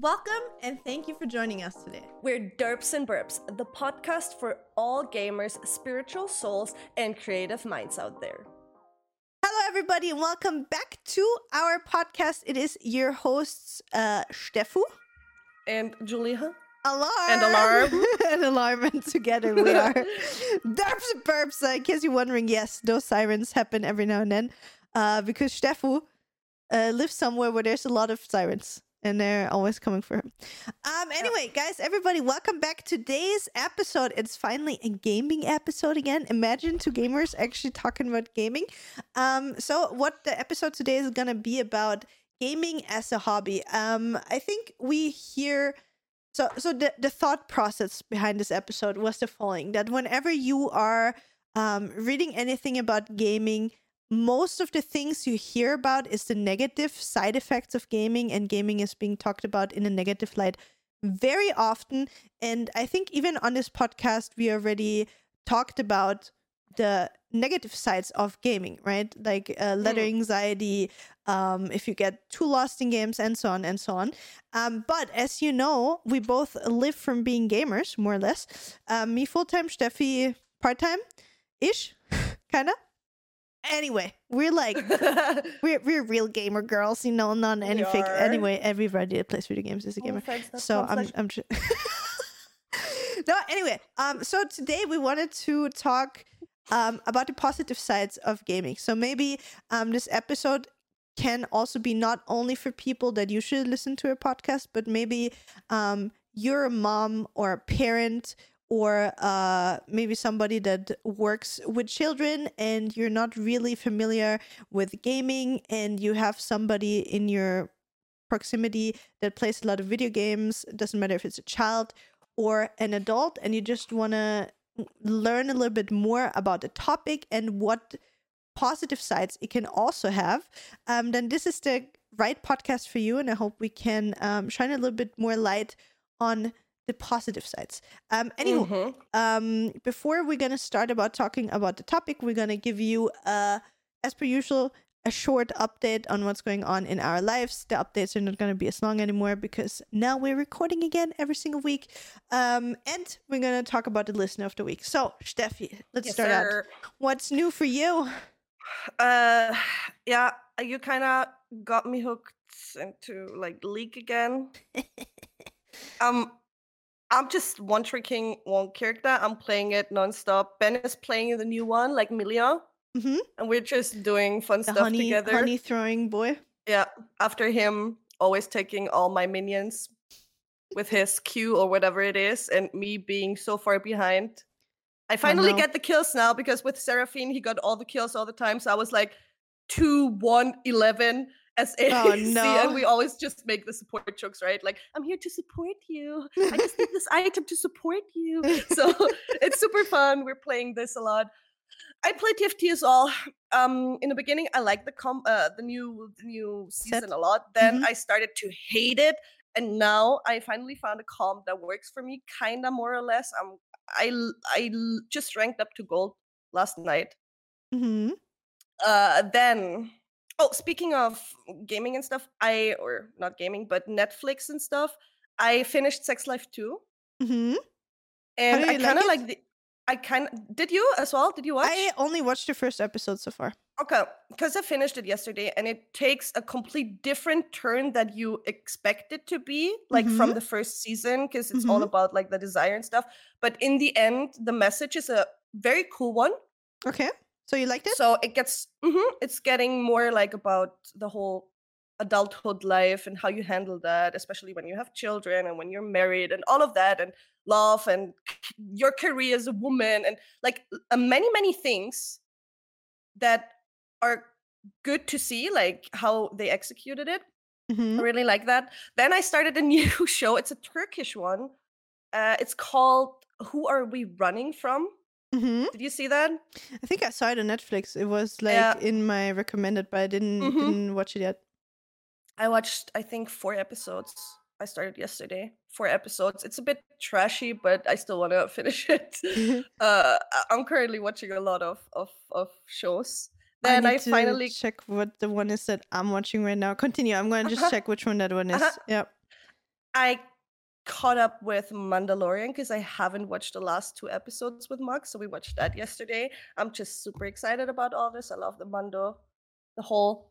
Welcome and thank you for joining us today. We're Derps and Burps, the podcast for all gamers, spiritual souls, and creative minds out there. Hello, everybody, and welcome back to our podcast. It is your hosts, uh, Steffu And Julia. Alarm And Alarm. and Alarm, and together we are Derps and Burps. Uh, in case you're wondering, yes, those sirens happen every now and then uh, because Steffu uh, lives somewhere where there's a lot of sirens. And they're always coming for him. Um. Anyway, guys, everybody, welcome back. Today's episode. It's finally a gaming episode again. Imagine two gamers actually talking about gaming. Um. So, what the episode today is gonna be about gaming as a hobby. Um. I think we hear so so the, the thought process behind this episode was the following that whenever you are um, reading anything about gaming most of the things you hear about is the negative side effects of gaming and gaming is being talked about in a negative light very often. And i think even on this podcast we already talked about the negative sides of gaming right? Like uh, ladder anxiety um, if you get too lost in games and so on and so on. Um, but as you know we both live from being gamers more or less. Um, me full-time steffi part-time ish kind of anyway we're like we're, we're real gamer girls you know not any We fake are. anyway everybody that plays video games is a gamer so I'm I'm just no anyway um so today we wanted to talk um about the positive sides of gaming so maybe um this episode can also be not only for people that usually listen to a podcast but maybe um you're a mom or a parent or uh, maybe somebody that works with children and you're not really familiar with gaming and you have somebody in your proximity that plays a lot of video games it doesn't matter if it's a child or an adult and you just want to learn a little bit more about the topic and what positive sides it can also have um, then this is the right podcast for you and i hope we can um, shine a little bit more light on the positive sides. Um anywho Mhm. um before we're gonna start about talking about the topic we're gonna give you uh as per usual a short update on what's going on in our lives. The updates are not gonna be as long anymore because now we're recording again every single week. Um and we're gonna talk about the listener of the week. So steffi let's Yes, start out. what's new for you? Uh, yeah, you kind of got me hooked into like League again. um, I'm just one tricking one character. I'm playing it nonstop. Ben is playing the new one, like Milio. Mm-hmm. And we're just doing fun the stuff honey, together. Honey throwing boy. Yeah. After him, always taking all my minions with his Q or whatever it is, and me being so far behind. I finally oh, no. get the kills now because with Seraphine, he got all the kills all the time. So I was like 2, 1, 11 as oh, no. and we always just make the support jokes, right? Like, I'm here to support you. I just need this item to support you. So it's super fun. We're playing this a lot. I play TFT as all. Um, in the beginning, I liked the com uh, the new the new season Set. a lot. Then mm-hmm. I started to hate it, and now I finally found a comp that works for me, kinda more or less. I'm I I just ranked up to gold last night. Mm-hmm. Uh, then oh, speaking of gaming and stuff, I or not gaming, but Netflix and stuff. I finished Sex Life 2 hmm and I kind of it? like the. I kind of did you as well? Did you watch? i only watched the first episode so far Okay, because I finished it yesterday and it takes a complete different turn that you expect it to be, like from the first season, because it's all Mhm. about like the desire and stuff. But in the end, the message is a very cool one. okay so you liked it So it gets, mhm, it's getting more like about the whole adulthood life and how you handle that, especially when you have children and when you're married and all of that, and love and your career as a woman and like uh, many many things that are good to see, like how they executed it. Mhm. I really like that. Then I started a new show. It's a Turkish one. Uh, it's called "Who Are We Running From?" Hmm Did you see that? I think I saw it on Netflix. It was like Yeah. in my recommended, but I didn't Mhm. didn't watch it yet. I watched, I think, four episodes. I started yesterday. Four episodes. It's a bit trashy, but I still want to finish it. uh, I- I'm currently watching a lot of of, of shows. Then I, to finally check what the one is that I'm watching right now. Continue. I'm going to just Uh-huh. check which one that one is. Uh-huh. Yep. I caught up with Mandalorian because I haven't watched the last two episodes with Mark, so we watched that yesterday. I'm just super excited about all this. I love the Mando, the whole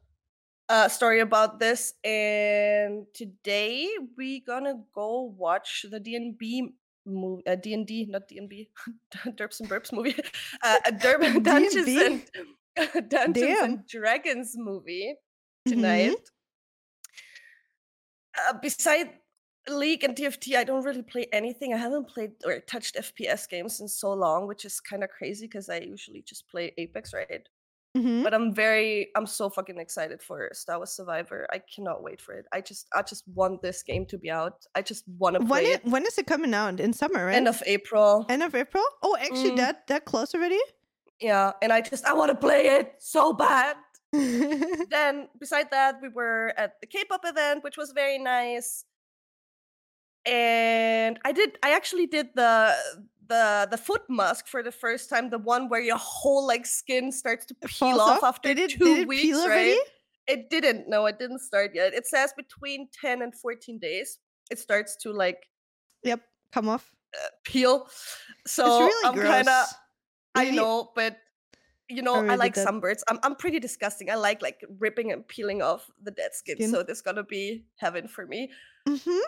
uh, story about this. And today we're gonna go watch the DNB movie, uh, D&D, not DNB, Derps and Burps movie, uh, a Derp Dungeons D&B? and Dungeons Damn. and Dragons movie Mhm. tonight. Uh, beside League and TFT, I don't really play anything. I haven't played or touched FPS games in so long, which is kind of crazy because I usually just play Apex, right? Mhm. But I'm very, I'm so fucking excited for Star Wars Survivor. I cannot wait for it. I just, I just want this game to be out. I just want to When play it, it. when is it coming out? In summer, right? End of April. End of April? Oh, actually, Mm. that that close already? yeah, and I just, I want to play it so bad. then beside that we were at the k-pop event which was very nice and i did i actually did the the the foot mask for the first time the one where your whole like skin starts to peel off off? after Did it- two did it weeks peel right already? it didn't no it didn't start yet it says between 10 and 14 days it starts to like yep, come off. peel so really i'm kind of I know, but you know, I, already like did. sunbirds. I'm I'm pretty disgusting. I like like ripping and peeling off the dead skin. Skin. So this gonna be heaven for me. Mhm.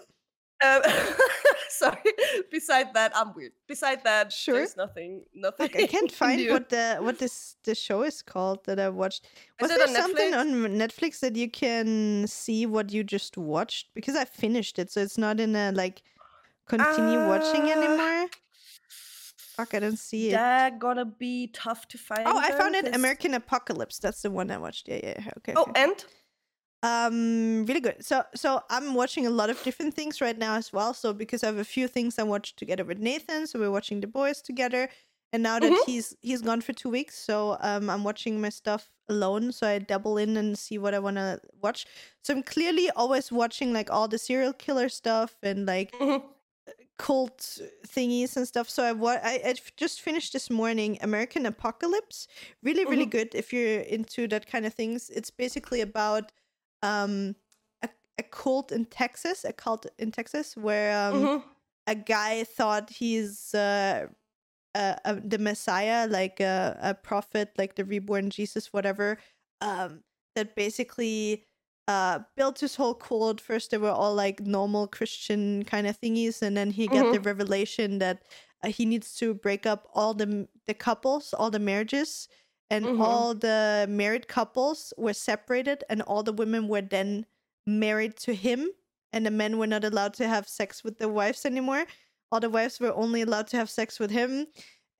Um, sorry. Beside that, I'm weird. Beside that, Sure. there's nothing. Nothing. Fuck, I can't find new. what the what this the show is called that I watched. Was there on something Netflix? on Netflix that you can see what you just watched? Because I finished it, so it's not in a like continue watching Uh, anymore. Fuck, I don't see it. That gonna be tough to find. Oh, I found it. American Apocalypse. That's the one I watched. Yeah, yeah. yeah, Okay. Oh, okay. and Um, really good. So, so I'm watching a lot of different things right now as well. So, because I have a few things I watched together with Nathan, so we're watching The Boys together. And now that Mhm. he's he's gone for two weeks, so um, I'm watching my stuff alone. So I double in and see what I want to watch. So I'm clearly always watching like all the serial killer stuff and like Mhm. cult thingies and stuff. So I wa- I, I just finished this morning American Apocalypse. Really, really Mhm. good if you're into that kind of things. It's basically about um a, a cult in Texas, a cult in Texas where um Mhm. a guy thought he's uh, uh, uh the Messiah, like a, a prophet, like the reborn Jesus, whatever. Um, that basically uh built his whole cult. First, they were all like normal Christian kind of thingies, and then he got the revelation that uh, he needs to break up all the the couples, all the marriages, and Mhm. all the married couples were separated, and all the women were then married to him, and the men were not allowed to have sex with their wives anymore. All the wives were only allowed to have sex with him,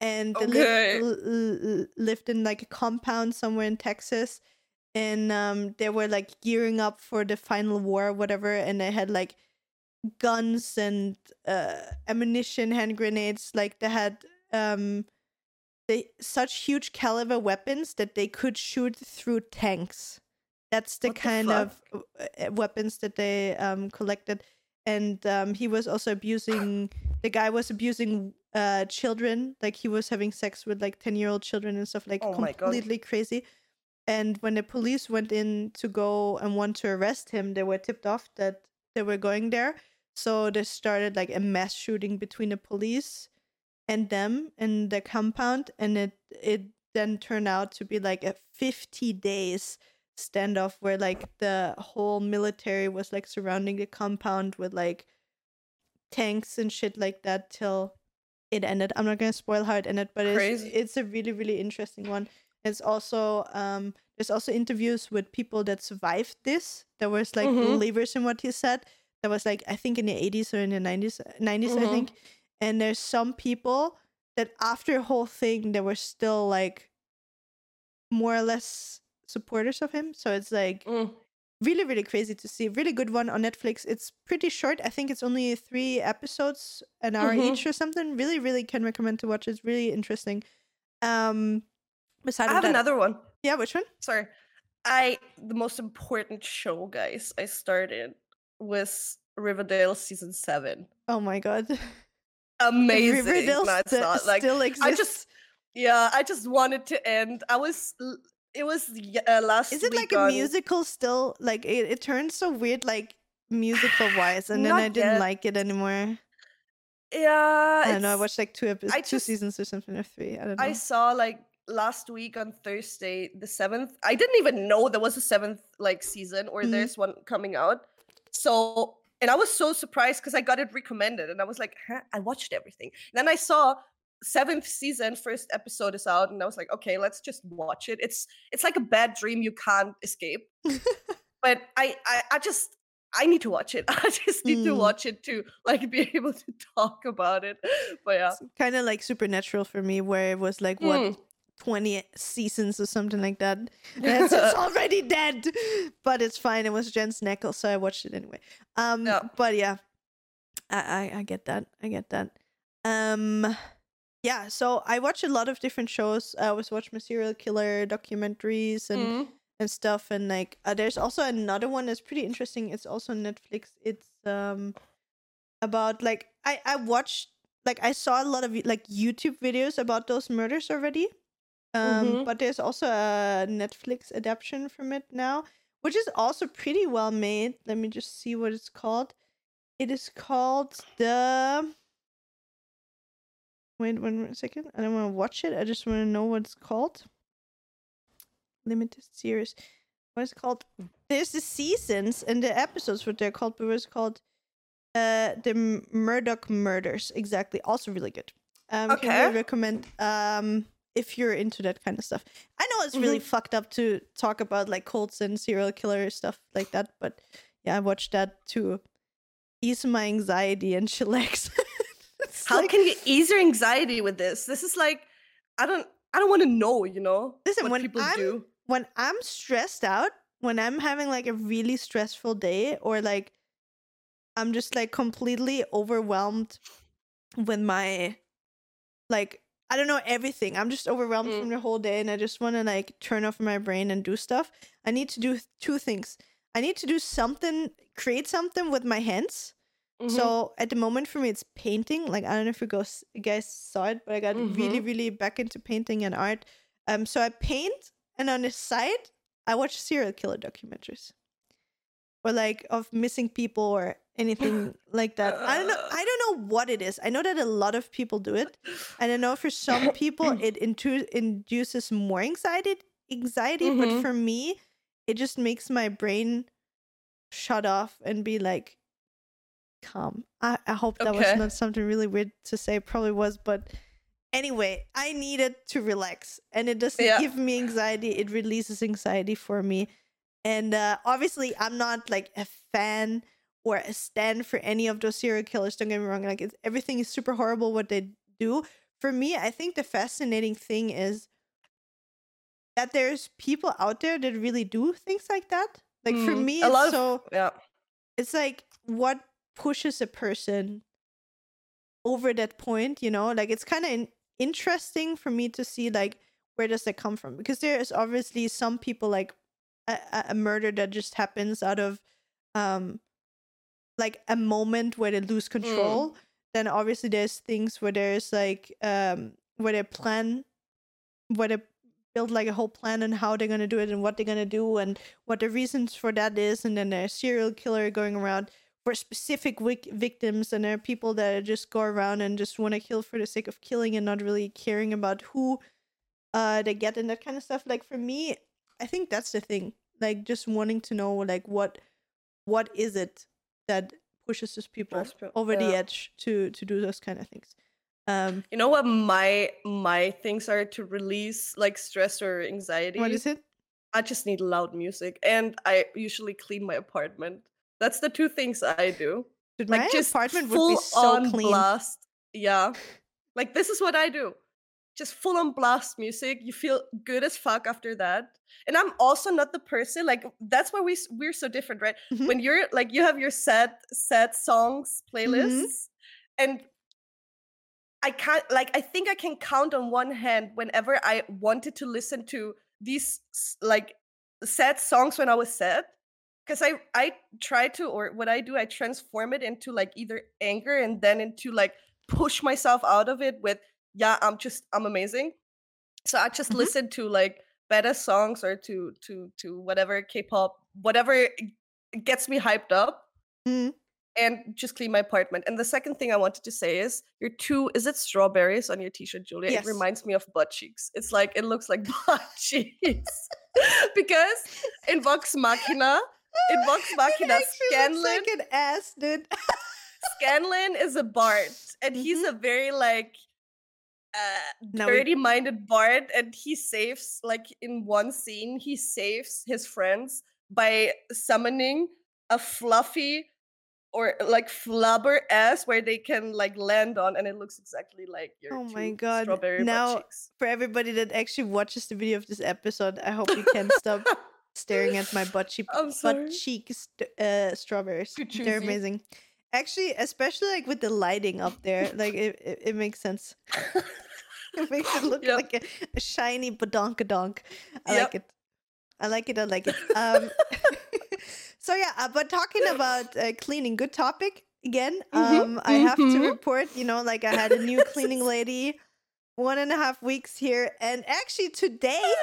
and they Okay. lived, l- l- lived in like a compound somewhere in Texas. And um, they were like gearing up for the final war, whatever, and they had like guns and uh, ammunition, hand grenades. Like they had um, they such huge caliber weapons that they could shoot through tanks. That's the What the kind of uh, weapons that they um, collected. And um, he was also abusing. The guy was abusing uh, children. Like he was having sex with like ten year old children and stuff. Like Oh completely crazy. And when the police went in to go and want to arrest him, they were tipped off that they were going there. So they started like a mass shooting between the police and them in the compound, and it it then turned out to be like a fifty days standoff where like the whole military was like surrounding the compound with like tanks and shit like that till it ended. I'm not gonna spoil how it ended, but it's Crazy. it's a really really interesting one. It's also um there's also interviews with people that survived this. There was like Mhm. believers in what he said. That was like I think in the 80s or in the 90s 90s I Mhm. think. And there's some people that after the whole thing they were still like more or less supporters of him. So it's like Mm. really really crazy to see really good one on netflix it's pretty short i think it's only three episodes an hour Mhm. each or something really really can recommend to watch it's really interesting um besides I have that another one. yeah which one Sorry. I the most important show, guys, I started was Riverdale season seven. oh my god Amazing. riverdale No, it's not. Like still exists I just yeah, I just wanted to end. I was it was uh, last is it like a on- musical still like it, it turns so weird like musical wise, and then I didn't yet. like it anymore. Yeah, I don't know. I watched like two episodes, two just- seasons or something, or three. I don't know. I saw like last week on Thursday, the seventh. I didn't even know there was a seventh like season or Mhm. there's one coming out. So, and I was so surprised because I got it recommended, and I was like, huh? I watched everything. then I saw seventh season, first episode is out, and I was like, okay, let's just watch it. It's it's like a bad dream you can't escape. but I, I I just I need to watch it. I just need to Mm. watch it to like be able to talk about it. But yeah. kind of like Supernatural for me, where it was like what Mm. twenty seasons or something like that. And it's, already dead, but it's fine. It was Jensen Ackles, so I watched it anyway. Um, Yeah. but yeah, I, I I get that. I get that. Um, yeah. So I watch a lot of different shows. I always watch my serial killer documentaries and Mm. and stuff and like uh, there's also another one that's pretty interesting it's also netflix it's um about like i i watched like i saw a lot of like youtube videos about those murders already um Mhm. but there's also a netflix adaptation from it now which is also pretty well made let me just see what it's called it is called the wait one second i don't want to watch it i just want to know what it's called limited series. What is it called? There's the seasons and the episodes what they're called, but it's called uh the Murdaugh Murders. Exactly. Also really good. Um can Okay. really recommend um if you're into that kind of stuff. I know it's really mm-hmm. fucked up to talk about like cults and serial killer stuff like that, but yeah, I watched that to ease my anxiety and chillax. How like- can you ease your anxiety with this? This is like I don't I don't want to know, you know? Listen, what when people I'm- do. when I'm stressed out, when I'm having like a really stressful day, or like I'm just like completely overwhelmed with my like I don't know everything. I'm just overwhelmed Mm. from the whole day and I just want to like turn off my brain and do stuff. I need to do two things. I need to do something, create something with my hands. Mhm. So at the moment for me, it's painting. Like I don't know if you guys you guys saw it, but I got really, Mhm. really back into painting and art. Um, so I paint, and on the side, I watch serial killer documentaries, or like of missing people or anything like that. I don't know. I don't know what it is. I know that a lot of people do it, and I know for some people it intu- induces more anxiety. Anxiety, but Mhm. for me, it just makes my brain shut off and be like calm. I, I hope that was not something really weird to say. Probably was, but anyway, I needed to relax, and it doesn't Yeah. give me anxiety. It releases anxiety for me, and uh, obviously, I'm not like a fan or a stand for any of those serial killers. Don't get me wrong; like it's, everything is super horrible what they do. For me, I think the fascinating thing is that there's people out there that really do things like that. Like for Mm, me, it's of- so yeah. it's like what pushes a person over that point you know like it's kind of in- interesting for me to see like where does that come from because there is obviously some people like a, a- a murder that just happens out of um like a moment where they lose control then obviously there's things where there's like um where they plan where they build like a whole plan on how they're gonna do it and what they're gonna do and what the reasons for that is and then there's serial killer going around for specific wic- victims and there are people that just go around and just want to kill for the sake of killing and not really caring about who uh they get and that kind of stuff. Like for me i think that's the thing like just wanting to know like what what is it that pushes those people over the edge to to do those kind of things um You know what my my things are to release like stress or anxiety? what is it I just need loud music and I usually clean my apartment. That's the two things I do. Dude, Like my just apartment would be so on clean blast. Yeah. Like this is what I do. Just full on blast music. You feel good as fuck after that. And I'm also not the person like that's why we we're so different, right? Mhm. When you're like you have your sad sad songs playlists and I can't like I think I can count on one hand whenever I wanted to listen to these like sad songs when I was sad because I I try to or what I do I transform it into like either anger and then into like push myself out of it with yeah I'm just I'm amazing so I just Mhm. listen to like better songs or to to to whatever K-pop whatever gets me hyped up Mm. and just clean my apartment. And the second thing I wanted to say is your two is it strawberries on your t-shirt, Julia? Yes. It reminds me of butt cheeks. It's like it looks like butt cheeks. because in Vox Machina, in Vox Machina, looks like an ass, dude. Scanlan is a Bard, and he's Mhm. a very like uh, Now we- dirty-minded Bard, and he saves like in one scene he saves his friends by summoning a fluffy or like flubber ass where they can like land on, and it looks exactly like your Oh my God, strawberry now- For everybody that actually watches the video of this episode, I hope you can stop staring at my butt cheek butt cheek st- uh, strawberries. They're amazing. Actually, especially like with the lighting up there, like it, it, it makes sense. It makes it look Yep. like a, a shiny badonkadonk. I Yep. like it. I like it. I like it. Um, so yeah, uh, but talking about uh, cleaning, good topic again. Mhm, Um, I have to mhm. report. You know, like I had a new cleaning lady, one and a half weeks here, and actually today,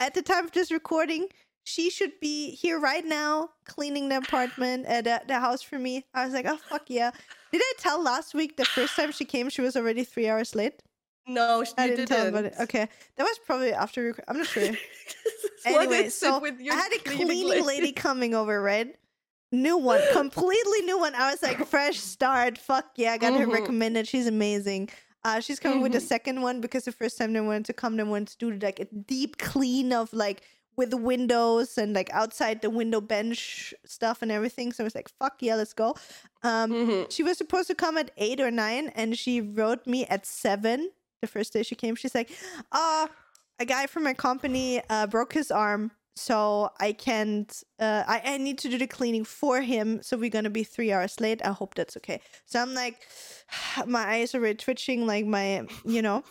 at the time of this recording, she should be here right now cleaning the apartment at uh, the house for me. I was like, oh fuck yeah! Did I tell last week the first time she came, she was already three hours late? No, sh- I you didn't, tell about it. Okay, that was probably after. Rec- I'm not sure. Anyway, so with your I had a cleaning lady coming over, right? New one, completely new one. I was like, fresh start. Fuck yeah, I got her Mhm. recommended. She's amazing. Uh, she's coming with the Mhm. second one because the first time they wanted to come, they wanted to do like a deep clean of like with the windows and like outside the window bench stuff and everything. So I was like, fuck yeah, let's go. Um, Mhm. she was supposed to come at eight or nine, and she wrote me at seven the first day she came. She's like, "Ah, a guy from my company uh, broke his arm, so I can't. Uh, I I need to do the cleaning for him. So we're gonna be three hours late. I hope that's okay." So I'm like, my eyes are twitching, like my, you know,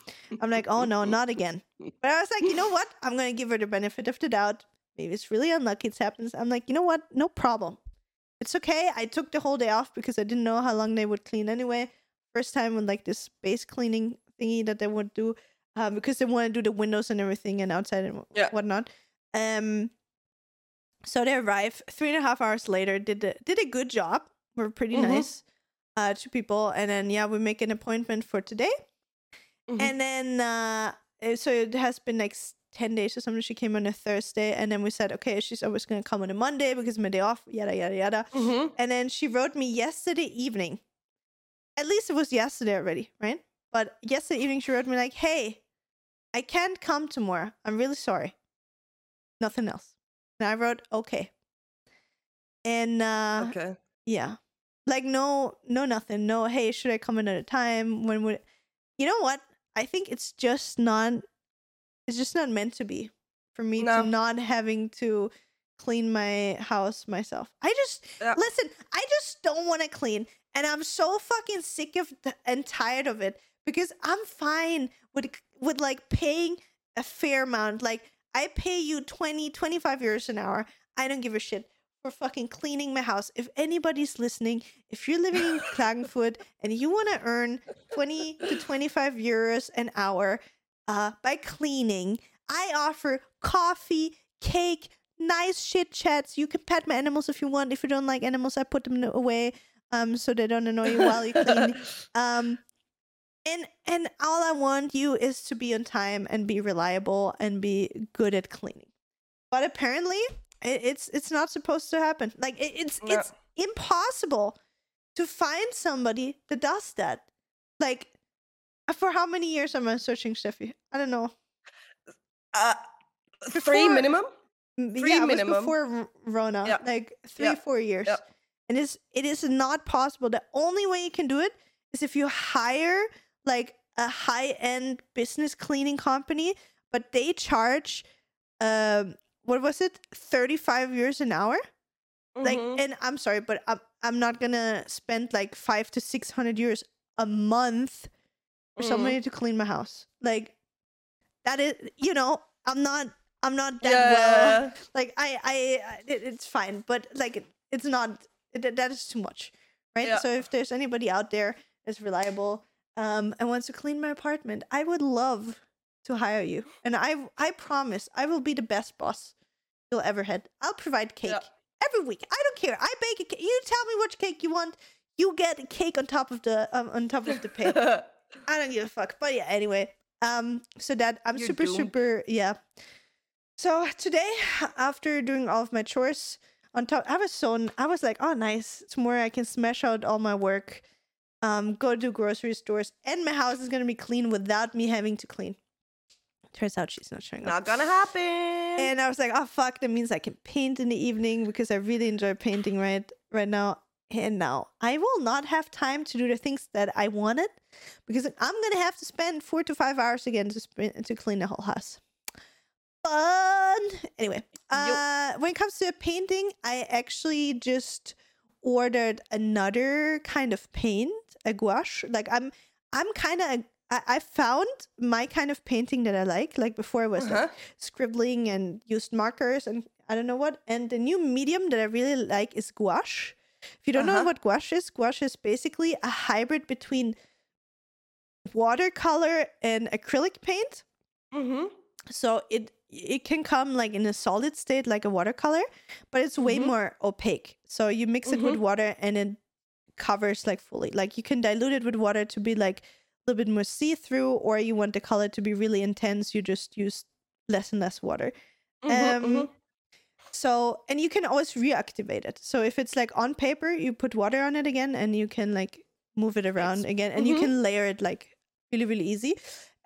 I'm like, "Oh no, not again." But I was like, you know what? I'm gonna give her the benefit of the doubt. Maybe it's really unlucky. It happens. I'm like, you know what? No problem. It's okay. I took the whole day off because I didn't know how long they would clean anyway. First time with like this base cleaning thingy that they would do, um, because they want to do the windows and everything and outside and Yeah. whatnot. Um, so they arrive three and a half hours later. Did a, did a good job. Were pretty Mhm. nice. Uh, to people, and then yeah, we make an appointment for today. Mhm. And then, uh, uh, so it has been like 10 days or something. She came on a Thursday. And then we said, okay, she's always going to come on a Monday because my day off, yada, yada, yada. Mhm. And then she wrote me yesterday evening. At least it was yesterday already, right? But yesterday evening, she wrote me like, hey, I can't come tomorrow. I'm really sorry. Nothing else. And I wrote, okay. And uh, Okay. yeah. Like no no nothing. No, hey, should I come another time? When would You know what? I think it's just not it's just not meant to be for me No. to not having to clean my house myself. I just Yeah. listen, I just don't want to clean and I'm so fucking sick of th- and tired of it because I'm fine with with like paying a fair amount. Like I pay you 20 25 euros an hour. I don't give a shit for fucking cleaning my house. If anybody's listening, if you're living in Klagenfurt and you want to earn 20 to 25 euros an hour uh, by cleaning, I offer coffee, cake, nice shit chats. You can pet my animals if you want. If you don't like animals, I put them away um, so they don't annoy you while you clean. Um, and and all I want you is to be on time and be reliable and be good at cleaning. But apparently, it, it's it's not supposed to happen. Like it, it's No. it's impossible to find somebody that does that. Like for how many years am I searching, Steffi? I don't know. Uh, three Before- minimum. Three yeah, it was minimum. before Rona, Yeah. like three, Yeah. four years. Yeah. And it's it is not possible. The only way you can do it is if you hire like a high end business cleaning company, but they charge um what was it? 35 years an hour? Like Mhm. and I'm sorry, but I'm I'm not gonna spend like five to six hundred euros a month for Mhm. somebody to clean my house. Like that is you know, I'm not I'm not that yeah. well like I, I, I- it, it's fine, but like it, it's not. It, that is too much, right? Yeah. So if there's anybody out there that's reliable, um, and wants to clean my apartment, I would love to hire you, and I, I promise, I will be the best boss you'll ever had. I'll provide cake. Yeah. every week. I don't care. I bake a cake. You tell me which cake you want. You get a cake on top of the um, on top of the pig. I don't give a fuck. But yeah, anyway. Um, so that I'm You're super doomed. super yeah. So today, after doing all of my chores, on top, I was so I was like, oh nice, tomorrow I can smash out all my work, um, go to grocery stores, and my house is gonna be clean without me having to clean. Turns out she's not showing up. Not gonna happen. And I was like, oh fuck, that means I can paint in the evening because I really enjoy painting right right now. And now I will not have time to do the things that I wanted because I'm gonna have to spend four to five hours again to to clean the whole house. Fun. Anyway, uh, when it comes to painting, I actually just ordered another kind of paint, a gouache. Like I'm, I'm kind of. I, I found my kind of painting that I like. Like before, it was Uh-huh. scribbling and used markers and I don't know what. And the new medium that I really like is gouache. If you don't know Uh-huh. what gouache is, gouache is basically a hybrid between watercolor and acrylic paint. Mm-hmm. So it it can come like in a solid state like a watercolor, but it's way Mhm. more opaque. So you mix it with Mhm. water and it covers like fully. Like you can dilute it with water to be like a little bit more see-through, or you want the color to be really intense, you just use less and less water. Mm-hmm, Um, So, and you can always reactivate it. So if it's like on paper, you put water on it again and you can like move it around again and you Mhm. can layer it like really, really easy.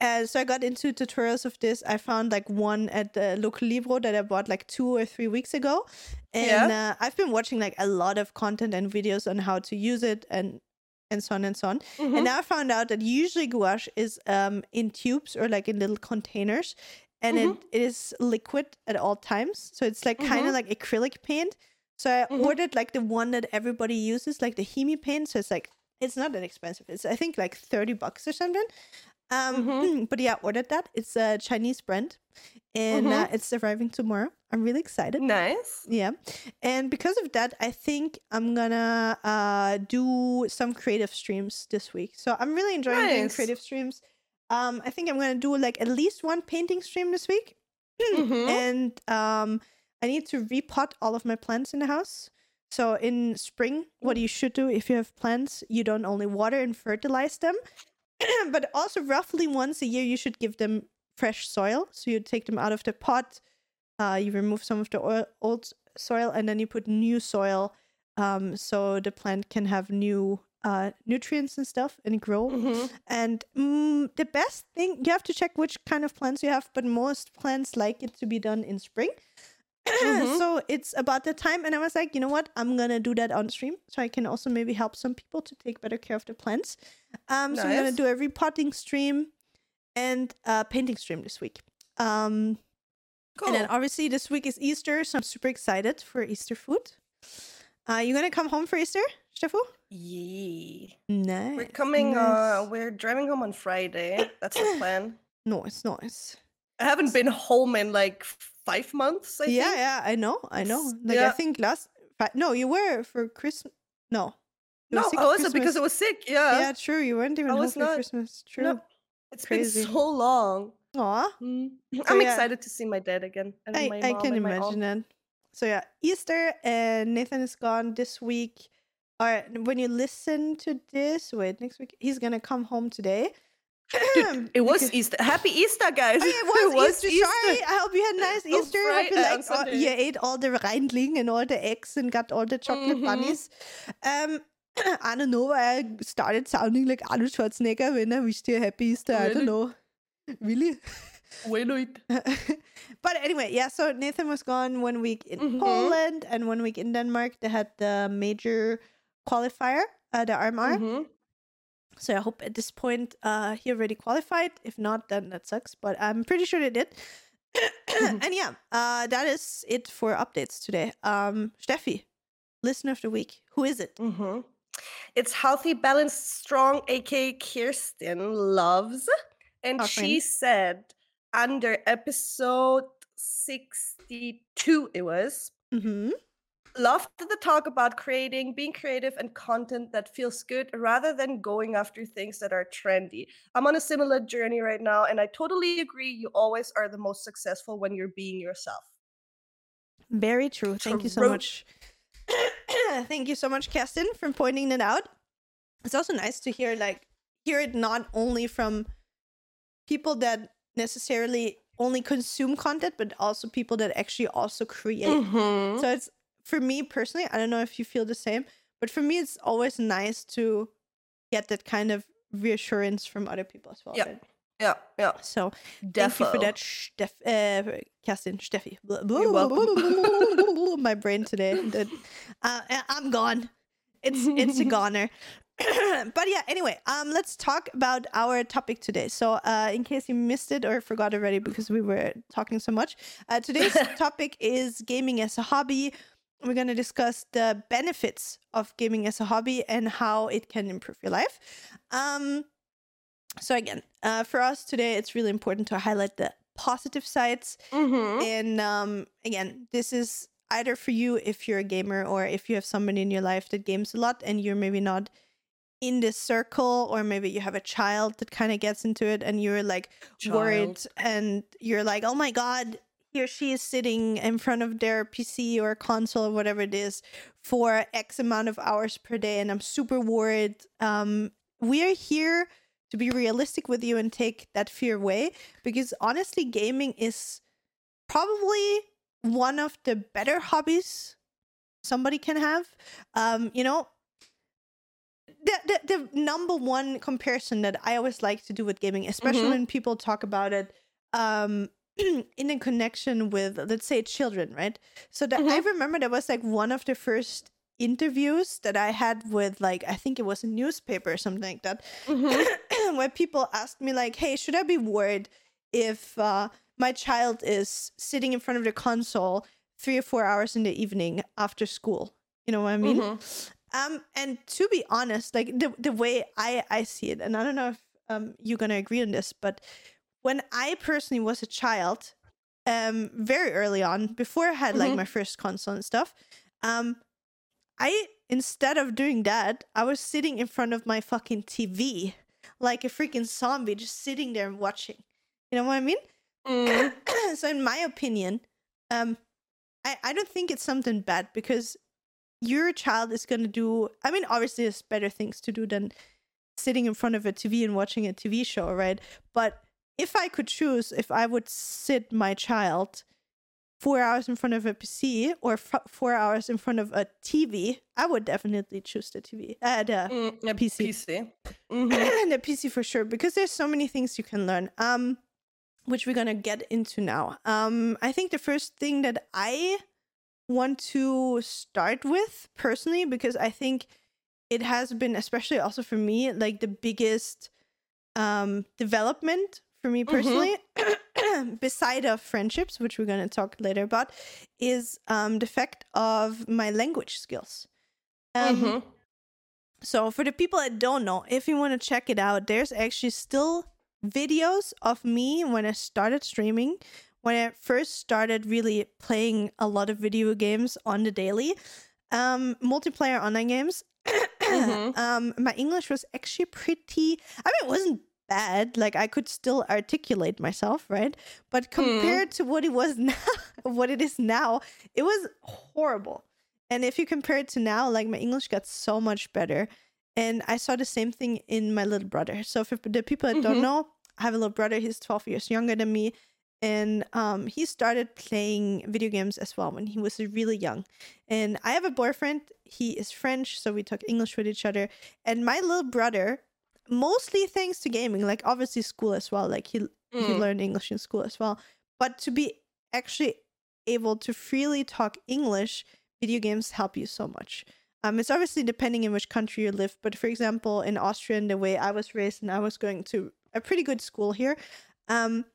Uh, so I got into tutorials of this. I found like one at the local Libro that I bought like two or three weeks ago. And uh, I've been watching like a lot of content and videos on how to use it and and so on and so on. Mhm. And now I found out that usually gouache is um, in tubes or like in little containers, and it, it is liquid at all times. So it's like kind of like acrylic paint. So I Mhm. ordered like the one that everybody uses, like the Himi paint. So it's like it's not that expensive. It's I think like thirty bucks or something. Um, Mhm. but yeah, ordered that. It's a Chinese brand, and uh, Mhm. it's arriving tomorrow. I'm really excited. nice. Yeah. And because of that, I think I'm gonna uh do some creative streams this week. So I'm really enjoying doing creative streams. Um I think I'm gonna do like at least one painting stream this week. Mhm. And um I need to repot all of my plants in the house. So in spring, what you should do if you have plants, you don't only water and fertilize them, but also roughly once a year you should give them fresh soil. So you take them out of the pot, uh, you remove some of the oil, old soil, and then you put new soil, um, so the plant can have new uh, nutrients and stuff and grow. Mhm. And mm, the best thing you have to check which kind of plants you have, but most plants like it to be done in spring. Mhm. so it's about that time, and I was like, you know what, I'm gonna do that on stream, so I can also maybe help some people to take better care of the plants. Um, so I'm gonna do a repotting stream and a painting stream this week. Um, Cool. and then obviously this week is Easter, so I'm super excited for Easter food. Uh, you gonna come home for Easter, Steffu? yeah. Nice. We're coming. nice. Uh, we're driving home on Friday. That's the plan. Nice, nice. I haven't been home in like five months. I yeah, think. yeah, I know, I know. Like I think last, fi- no, you were for Christmas. No, you No, I wasn't because. I was sick. Yeah. Yeah, true. You weren't even I was for not. Christmas. True. No, it's Crazy. been so long. Aw, Mm. So, I'm yeah. excited to see my dad again and I, I can imagine that. So yeah, Easter and Nathan is gone this week. All right, when you listen to this, wait, next week he's gonna come home today. Dude, it was Because- Easter. Happy Easter, guys! Oh, yeah, it was, Easter. Sorry, I hope you had a nice Easter. I hope you liked all, you ate all the Reindling and all the eggs and got all the chocolate Mhm. bunnies. Um, I don't know why I started sounding like Arnold Schwarzenegger when I wished you a happy Easter. I don't Really? know. Really? Wait, wait. but anyway, yeah. So Nathan was gone one week in Mhm. Poland and one week in Denmark. They had the major qualifier, uh, the RMR. Mhm. So I hope at this point uh, he already qualified. If not, then that sucks. But I'm pretty sure they did. Mhm. and yeah, uh, that is it for updates today. Um, Steffi, listener of the week. Who is it? Mm-hmm. It's healthy, balanced, strong, aka Kirsten loves, and Our she friend. said under episode sixty-two, it was. Mm-hmm. Loved the talk about creating, being creative, and content that feels good rather than going after things that are trendy. I'm on a similar journey right now, and I totally agree. You always are the most successful when you're being yourself. Very true. Thank you so much. Thank you so much, Kerstin, for pointing that out. It's also nice to hear like hear it not only from people that necessarily only consume content, but also people that actually also create. Mhm. So it's for me personally, I don't know if you feel the same, but for me it's always nice to get that kind of reassurance from other people as well. Yeah. right? Yeah, yeah. So thank you for Defo. that, Steff, uh, Kerstin, Steffi. You're welcome. My brain today. That, uh, I- I'm gone. It's it's a goner. but yeah, anyway, um, let's talk about our topic today. So, uh, in case you missed it or forgot already because we were talking so much, uh, today's topic is gaming as a hobby. We're going to discuss the benefits of gaming as a hobby and how it can improve your life. Um, so again, uh, for us today, it's really important to highlight the positive sides. Mhm. And um, again, this is either for you if you're a gamer or if you have somebody in your life that games a lot and you're maybe not in this circle, or maybe you have a child that kind of gets into it and you're like worried and you're like, oh my God, he or she is sitting in front of their PC or console or whatever it is for X amount of hours per day and I'm super worried. Um, we are here to be realistic with you and take that fear away because honestly, gaming is probably one of the better hobbies somebody can have. Um, you know, the, the the number one comparison that I always like to do with gaming, especially Mhm. when people talk about it um in a connection with let's say children, right? So that I remember that was like one of the first interviews that I had with like I think it was a newspaper or something like that Mhm. where people asked me like, "Hey, should I be worried if uh, my child is sitting in front of the console three or four hours in the evening after school?" You know what I mean? Mhm. Um, and to be honest, like the the way I I see it, and I don't know if um you're gonna agree on this, but when I personally was a child, um, very early on, before I had like Mhm. my first console and stuff, um, I instead of doing that, I was sitting in front of my fucking TV like a freaking zombie, just sitting there and watching. You know what I mean? Mm. so in my opinion, um, I, I don't think it's something bad because your child is gonna do I mean obviously there's better things to do than sitting in front of a TV and watching a TV show, right? But if I could choose if I would sit my child four hours in front of a PC or f- four hours in front of a TV, I would definitely choose the TV. Uh, the Mm, yeah, PC. PC. Mhm. the PC for sure because there's so many things you can learn. Um, which we're gonna get into now. Um, I think the first thing that I want to start with personally because I think it has been, especially also for me, like the biggest um development for me personally. beside of friendships, which we're gonna talk later about, is um the fact of my language skills. Um, Mhm. so for the people that don't know, if you want to check it out, there's actually still videos of me when I started streaming, when I first started really playing a lot of video games on the daily, um, multiplayer online games. Mhm. um, my English was actually pretty. I mean, it wasn't bad. Like I could still articulate myself, right? But compared to what it was now, what it is now, it was horrible. And if you compare it to now, like my English got so much better. And I saw the same thing in my little brother. So for the people that don't Mhm. know, I have a little brother. He's 12 years younger than me. And um, he started playing video games as well when he was really young. And I have a boyfriend. He is French, so we talk English with each other. And my little brother, mostly thanks to gaming, like obviously school as well. Like he he Mm. learned English in school as well. But to be actually able to freely talk English, video games help you so much. Um, it's obviously depending in which country you live, but for example, in Austria, in the way I was raised, and I was going to a pretty good school here, um,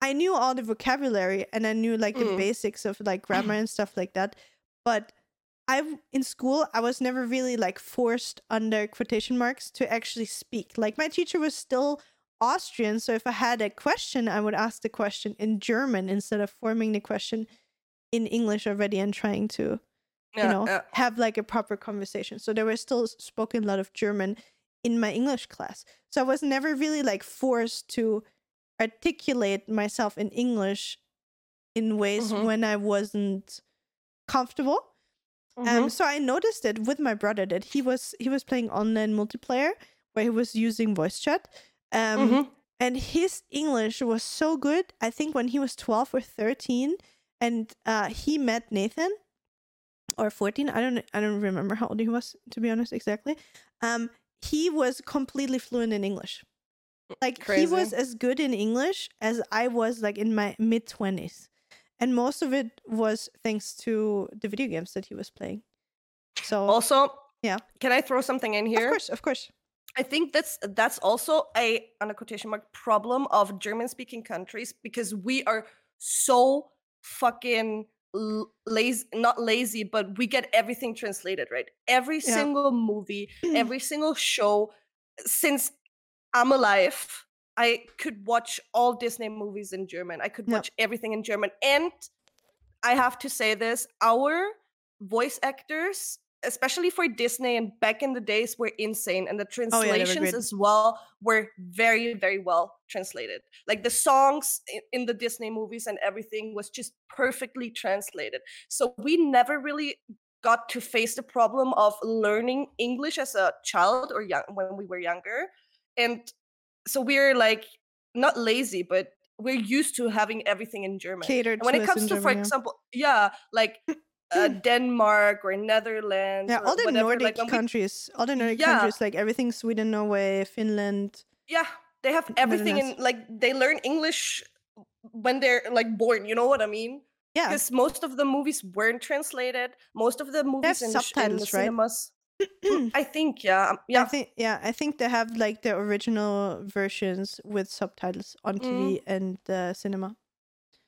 I knew all the vocabulary and I knew like the Mm. basics of like grammar and stuff like that. But I in school I was never really like forced under quotation marks to actually speak. Like my teacher was still Austrian, so if I had a question, I would ask the question in German instead of forming the question in English already and trying to Yeah, you know yeah. have like a proper conversation. So there was still spoken a lot of German in my English class. So I was never really like forced to articulate myself in English in ways Mhm. when I wasn't comfortable. Mhm. Um, so I noticed it with my brother that he was he was playing online multiplayer where he was using voice chat. Um, Mhm. and his English was so good. I think when he was 12 or 13 and uh, he met Nathan or 14, I don't I don't remember how old he was to be honest exactly. Um, he was completely fluent in English. Like he was as good in English as I was like in my mid 20s. And most of it was thanks to the video games that he was playing. So Also, Yeah. Can I throw something in here? of course, of course. I think that's that's also a on a quotation mark problem of German speaking countries because we are so fucking l- lazy not lazy but we get everything translated right every Yeah. single movie every single show since I'm alive I could watch all Disney movies in German. I could Yeah. watch everything in German. And I have to say this our voice actors especially for Disney and back in the days were insane. And the Oh, yeah, translations as well were very very well translated. Like the songs in, in the Disney movies and everything was just perfectly translated. So we never really got to face the problem of learning English as a child or young when we were younger. And so we're like not lazy but we're used to having everything in German Catered and when it comes to, for German, example, yeah, like uh, Denmark or Netherlands, Yeah, or all the whatever, Nordic like when we- countries, all the Nordic Yeah. countries, like everything Sweden, Norway, Finland. yeah, they have everything in like they learn English when they're like born. You know what I mean? Yeah, Because most of the movies weren't translated. Most of the movies in, sh- in the subtitles, right? cinemas. I think, yeah, um, I yeah, think yeah, I think they have like the original versions with subtitles on TV Mm. and uh, cinema.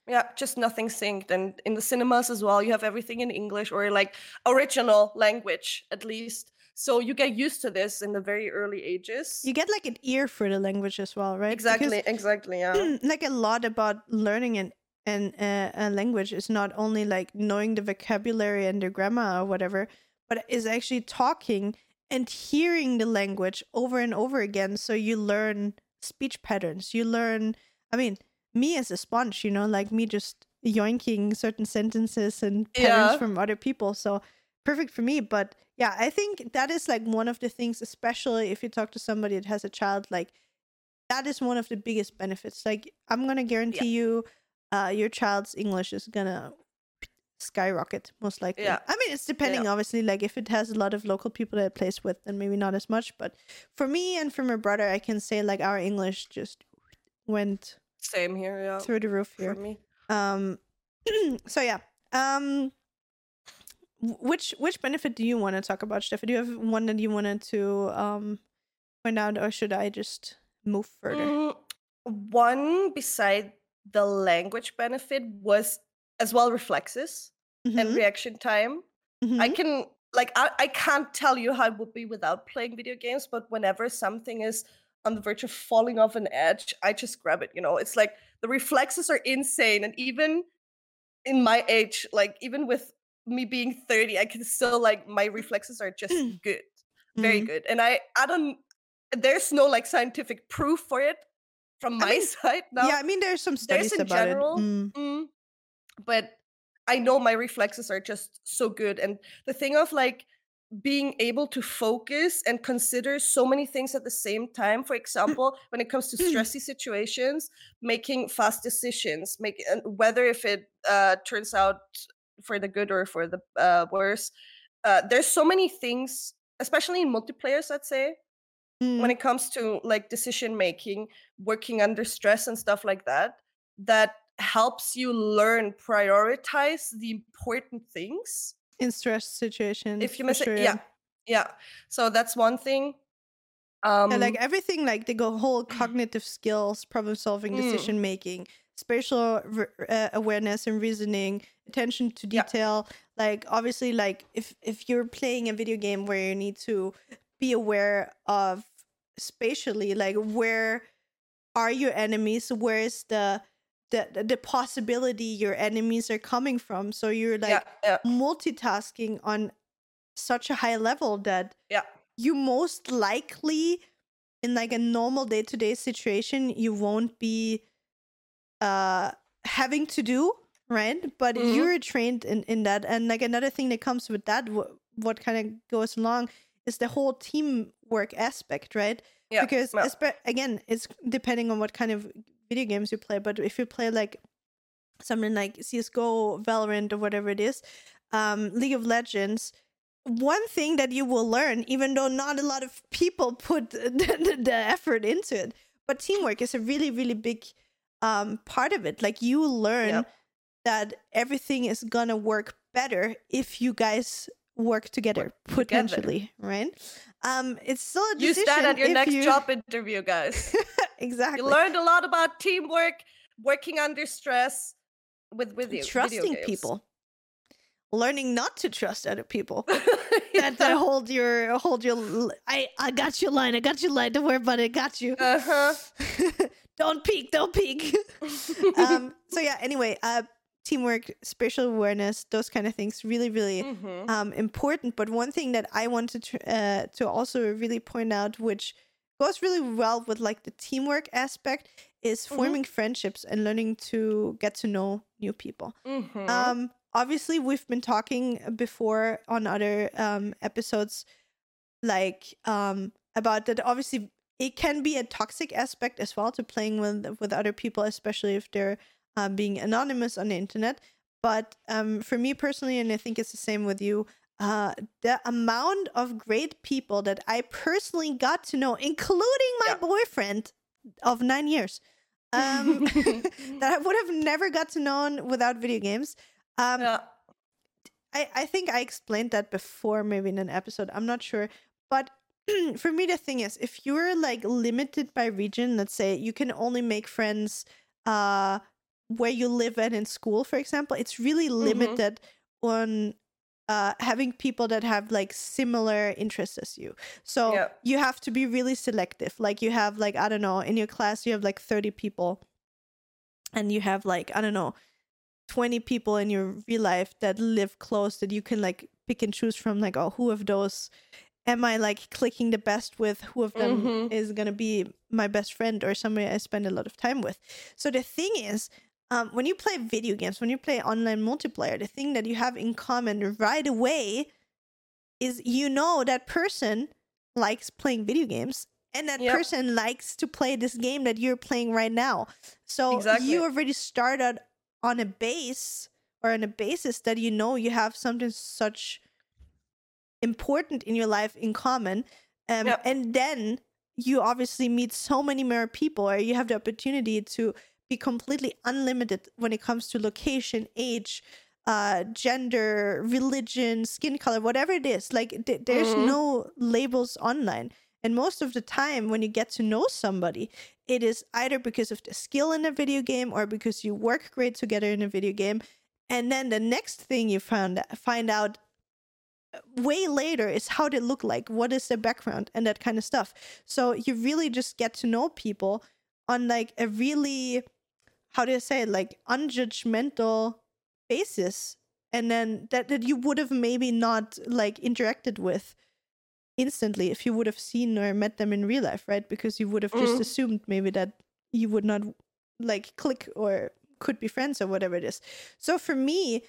yeah, just nothing synced. And in the cinemas as well, you have everything in English or like original language at least. So you get used to this in the very early ages. You get like an ear for the language as well, right? Because exactly, exactly, yeah. like a lot about learning an an uh, a language is not only like knowing the vocabulary and the grammar or whatever, but is actually talking and hearing the language over and over again. So you learn speech patterns. You learn. I mean, me as a sponge, you know, like me just yoinking certain sentences and patterns Yeah. from other people. So perfect for me. But yeah, I think that is like one of the things, especially if you talk to somebody that has a child, like that is one of the biggest benefits. Like I'm gonna guarantee you, uh, your child's English is gonna skyrocket most likely. Yeah. I mean, it's depending, obviously. Like if it has a lot of local people that it plays with, then maybe not as much. But for me and for my brother, I can say like our English just went Same here, yeah. through the roof here For me. Um, so yeah. Um, which which benefit do you want to talk about, Steffi? Do you have one that you wanted to um point out, or should I just move further? Mm, one beside the language benefit was as well reflexes and Mhm, reaction time. I mhm. can like I, I can't tell you how it would be without playing video games, but whenever something is on the verge of falling off an edge, I just grab it. You know, it's like the reflexes are insane, and even in my age, like even with me being 30, I can still like my reflexes are just good. Very Mhm. good. And I I don't there's no like scientific proof for it from I my mean, side now. Yeah, I mean, there's some there's studies in about general, it. Mm. mm, but I know my reflexes are just so good. And the thing of like being able to focus and consider so many things at the same time, for example, when it comes to stressy situations, making fast decisions, make whether if it uh, turns out for the good or for the uh, worse. Uh, there's so many things, especially in multiplayers, I'd say, when Mm. it comes to like decision making, working under stress and stuff like that, that helps you learn prioritize the important things. In stress situations, If you miss sure, it, yeah, yeah. So that's one thing. Um, Yeah, like everything, like the go- whole cognitive skills, problem solving, Mm. decision making, spatial uh, awareness and reasoning, attention to Yeah. detail. Like obviously, like if if you're playing a video game where you need to be aware of spatially, like where are your enemies? Where is the the the- possibility your enemies are coming from? So you're like yeah, yeah, multitasking on such a high level that yeah, you most likely in like a normal day-to-day situation you won't be uh having to do right? But Mhm. you're trained in in that, and like another thing that comes with that, wh- what kind of goes along is the whole teamwork aspect, right? Yeah. because yeah. espe- again it's depending on what kind of video games you play but if you play like something like csgo valorant or whatever it is um league of legends one thing that you will learn even though not a lot of people put the, the, effort into it but teamwork is a really really big um part of it like you learn Yep. that everything is gonna work better if you guys work together together. potentially right um it's still a decision that at your next you- job interview, guys. exactly You learned a lot about teamwork, working under stress with with you. trusting people learning not to trust other people that uh, hold your hold your I I got your line i got your line don't worry about it i got you uh huh. don't peek don't peek um so yeah anyway uh teamwork spatial awareness those kind of things really really Mhm. um, important. But one thing that I wanted to uh, to also really point out, which goes really well with like the teamwork aspect, is Mhm. forming friendships and learning to get to know new people. Mhm. Um, obviously, we've been talking before on other um, episodes, like um, about that. Obviously, it can be a toxic aspect as well to playing with with other people, especially if they're um, being anonymous on the internet. But um, for me personally, and I think it's the same with you, uh, the amount of great people that I personally got to know, including my Yeah. boyfriend of nine years, um, that I would have never got to know without video games. Um, yeah. I, I think I explained that before, maybe in an episode. I'm not sure. But for me, the thing is, if you're like limited by region, let's say you can only make friends uh, where you live and in school, for example, it's really Mhm. limited on uh, having people that have like similar interests as you. So Yeah. you have to be really selective. Like you have like, I don't know, in your class, you have like 30 people and you have like, I don't know, 20 people in your real life that live close that you can like pick and choose from like oh who of those am i like clicking the best with who of them Mhm. is going to be my best friend or somebody i spend a lot of time with so the thing is um, when you play video games when you play online multiplayer the thing that you have in common right away is you know that person likes playing video games and that Yep. person likes to play this game that you're playing right now so Exactly. you already started on a base or on a basis that you know you have something such important in your life in common um, Yep. and then you obviously meet so many more people or you have the opportunity to be completely unlimited when it comes to location age uh gender religion skin color whatever it is. Like th- there's Mhm. no labels online. And most of the time when you get to know somebody it is either because of the skill in a video game or because you work great together in a video game. And then the next thing you found find out uh, way later is how they look like what is their background and that kind of stuff. So you really just get to know people on like a really how do you say it like unjudgmental basis and then that, that you would have maybe not like interacted with instantly if you would have seen or met them in real life right because you would have just Mhm. assumed maybe that you would not like click or could be friends or whatever it is so for me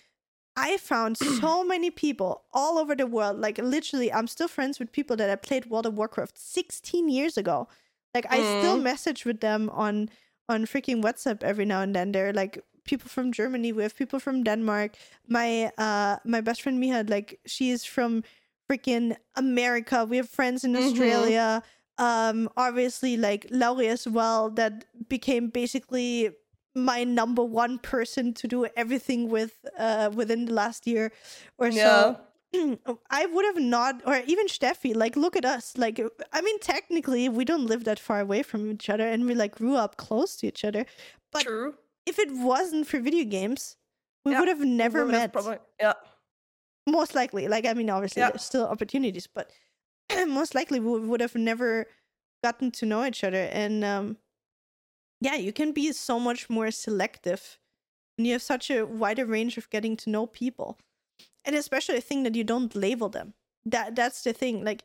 i found so many people all over the world like literally i'm still friends with people that i played world of warcraft 16 years ago like i still Mhm. message with them on on freaking whatsapp every now and then. They're like people from germany we have people from denmark. My uh my best friend miha like she is from freaking america. We have friends in Mhm. australia. Um obviously like laurie as well that became basically my number one person to do everything with uh within the last year or so I would have not, or even Steffi, like, look at us. Like, I mean, technically, we don't live that far away from each other and we like grew up close to each other. But True. if it wasn't for video games, we Yeah, would have never would have met. probably- yeah. Most likely. Like, I mean, obviously, Yeah. there's still opportunities, but most likely we would have never gotten to know each other. And um, yeah, you can be so much more selective and you have such a wider range of getting to know people. And especially a thing that you don't label them. That that's the thing. Like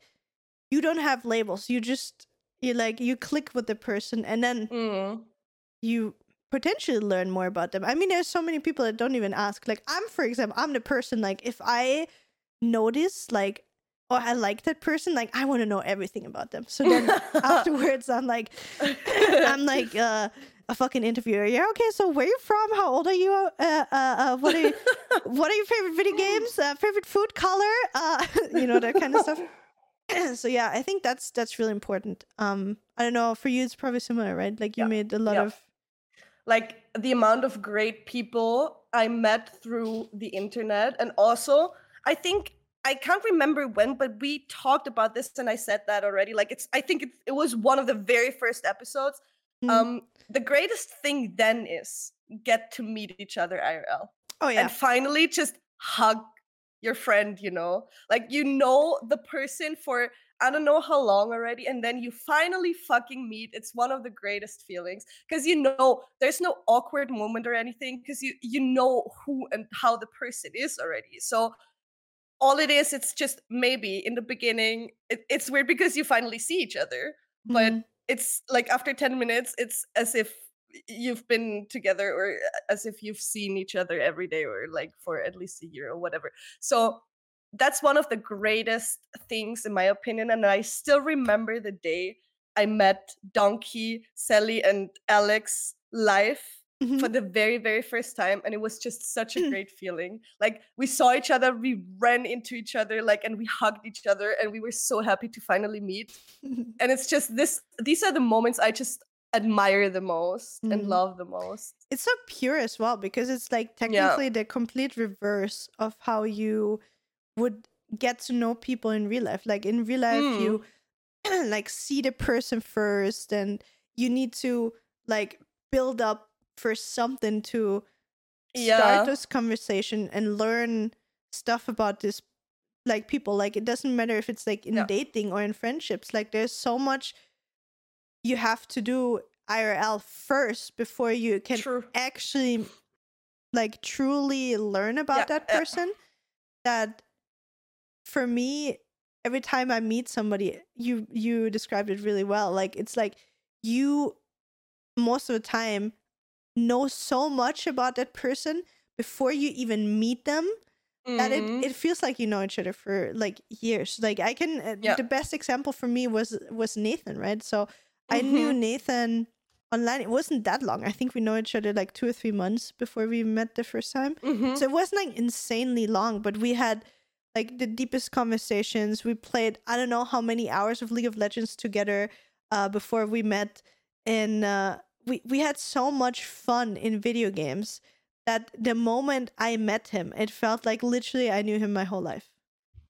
you don't have labels. You just you like you click with the person and then Mm. you potentially learn more about them. I mean, there's so many people that don't even ask. Like I'm, for example, I'm the person like if I notice like oh I like that person, like I want to know everything about them. So then afterwards, I'm like, I'm like uh, a fucking interviewer. Yeah, okay. So where you from? How old are you? Uh, uh, uh what are you, what are your favorite video games? Uh, favorite food color? Uh, you know that kind of stuff. so yeah, I think that's that's really important. Um, I don't know for you, it's probably similar, right? Like you Yeah, made a lot yeah. of like the amount of great people I met through the internet. And also, I think I can't remember when, but we talked about this and I said that already. Like it's I think it, it was one of the very first episodes. Mhm. Um the greatest thing then is get to meet each other IRL. oh yeah, And finally just hug your friend, you know? Like you know the person for I don't know how long already, and then you finally fucking meet. It's one of the greatest feelings because you know there's no awkward moment or anything because you you know who and how the person is already. So all it is, it's just maybe in the beginning, it, it's weird because you finally see each other, but Mhm. It's like after 10 minutes, it's as if you've been together or as if you've seen each other every day or like for at least a year or whatever. So that's one of the greatest things in my opinion. And I still remember the day I met Donkey, Sally, and Alex live Mhm. for the very, very first time. And it was just such a great feeling. Like we saw each other, we ran into each other, like and we hugged each other, and we were so happy to finally meet. And it's just this these are the moments I just admire the most and Mhm. love the most. it's so pure as well because it's like technically the complete reverse of how you would get to know people in real life. Like in real life, Mm. you like see the person first, and you need to like build up for something to Yeah. start this conversation and learn stuff about this like people like it doesn't matter if it's like in Yeah. dating or in friendships like there's so much you have to do IRL first before you can True. actually like truly learn about Yeah, that yeah. person that for me every time i meet somebody you you described it really well like it's like you most of the time know so much about that person before you even meet them that it, Mhm. it feels like you know each other for like years like i can uh, Yeah. the best example for me was was nathan right so i knew Mhm. nathan online it wasn't that long i think we know each other like two or three months before we met the first time Mhm. so it wasn't like insanely long but we had like the deepest conversations we played i don't know how many hours of league of legends together uh before we met and uh we we had so much fun in video games that the moment i met him it felt like literally i knew him my whole life.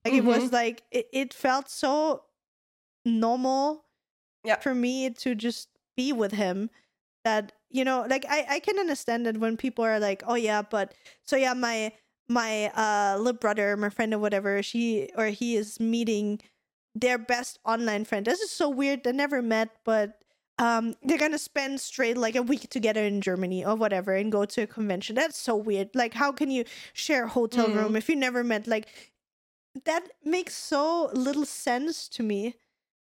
Like it was like it, it felt so normal Yeah. for me to just be with him that you know like i i can understand that when people are like oh yeah but so yeah my my uh little brother my friend or whatever she or he is meeting their best online friend. This is so weird they never met but um they're gonna spend straight like a week together in germany or whatever and go to a convention that's so weird like how can you share a hotel Mm. room if you never met like that makes so little sense to me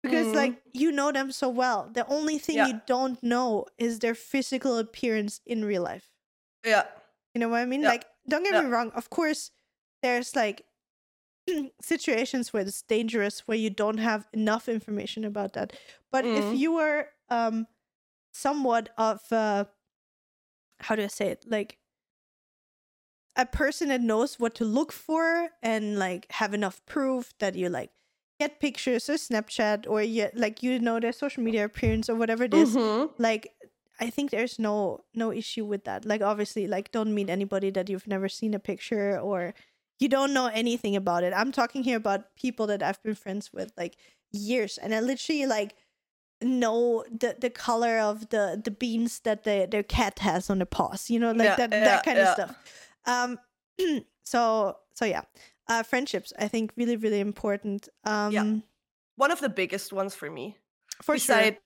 because Mhm. like you know them so well the only thing Yeah. you don't know is their physical appearance in real life Yeah. you know what i mean Yeah. like don't get Yeah. me wrong of course there's like situations where it's dangerous where you don't have enough information about that but if Mhm. you are um somewhat of uh how do i say it? Like a person that knows what to look for and like have enough proof that you like get pictures or snapchat or you like you know their social media appearance or whatever it is, Mhm. like i think there's no no issue with that. Like obviously like don't meet anybody that you've never seen a picture or you don't know anything about it. I'm talking here about people that i've been friends with like years. And i literally like know the the color of the the beans that the, their cat has on the paws you know like Yeah, that yeah, that kind yeah. of stuff um so so yeah uh friendships i think really really important um One of the biggest ones for me. for beside sure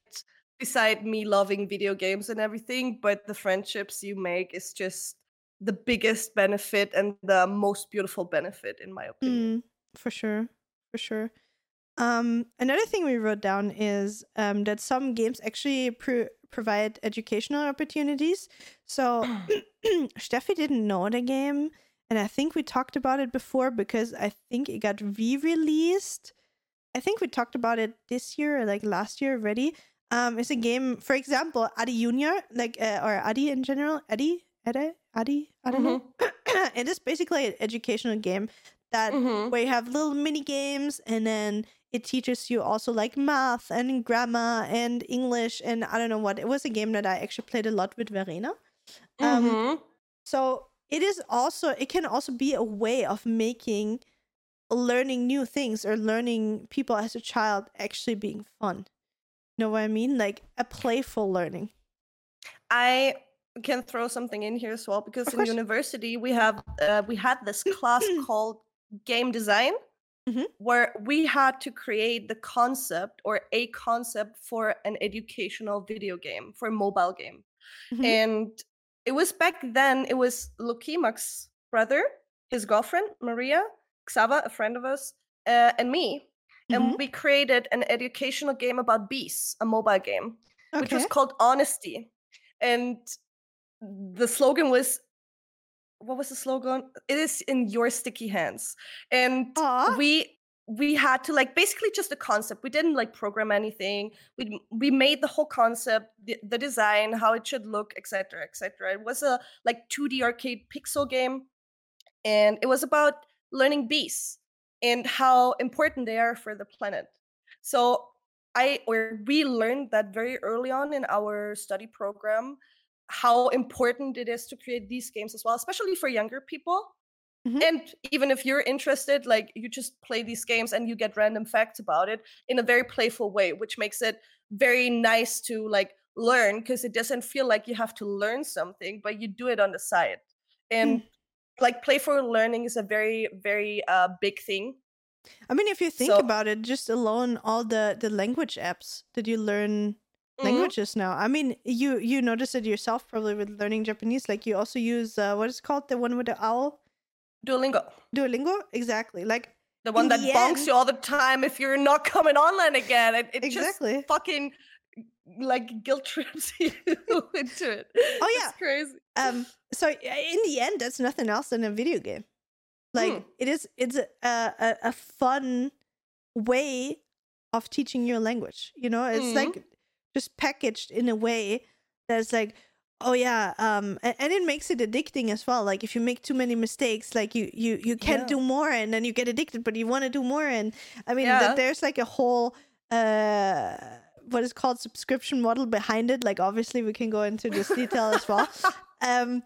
beside me loving video games and everything, but the friendships you make is just the biggest benefit and the most beautiful benefit in my opinion. Mm, for sure for sure Um, another thing we wrote down is um, that some games actually pro- provide educational opportunities. So Steffi didn't know the game, and I think we talked about it before because I think it got re-released. I think we talked about it this year or like last year already. Um, it's a game, for example, Adi Junior, like uh, or Adi in general, Eddie, Eddie, Adi, I don't know. it is basically an educational game that Mhm. where you have little mini games and then it teaches you also like math and grammar and English and I don't know what. It was a game that I actually played a lot with Verena. Um, Mhm. So it is also it can also be a way of making learning new things or learning people as a child actually being fun. You know what I mean? Like a playful learning. I can throw something in here as well because in university we have uh, we had this class called game design Mhm. where we had to create the concept or a concept for an educational video game for a mobile game Mhm. and it was back then it was Lukimak's brother his girlfriend Maria Xava a friend of us uh, and me Mhm. and we created an educational game about bees a mobile game which was called Honesty. And the slogan was what was the slogan? It is in your sticky hands. And Aw. we we had to like basically just a concept. We didn't like program anything. We we made the whole concept, the, the design, how it should look, etc., etc. It was a like 2D arcade pixel game, and it was about learning bees and how important they are for the planet. So I or we learned that very early on in our study program how important it is to create these games as well, especially for younger people. Mhm. And even if you're interested, like you just play these games and you get random facts about it in a very playful way, which makes it very nice to like learn because it doesn't feel like you have to learn something, but you do it on the side. And like playful learning is a very, very uh, big thing. I mean, if you think So- about it, just alone all the the language apps that you learn Mhm. languages now. I mean, you you notice it yourself probably with learning Japanese. Like you also use uh, what is it called the one with the owl, Duolingo. Duolingo. Exactly. Like The one that the bonks end- you all the time if you're not coming online again. It, it Exactly. just fucking like guilt trips you into it. Oh, yeah. It's crazy. um. So in the end, that's nothing else than a video game. Like Mm. it is. It's a, a a fun way of teaching your language. You know, it's Mhm. like just packaged in a way that's like oh yeah um and, and it makes it addicting as well like if you make too many mistakes like you you you can't Yeah. do more and then you get addicted but you want to do more and i mean Yeah. that there's like a whole uh what is called subscription model behind it like obviously we can go into this detail as well um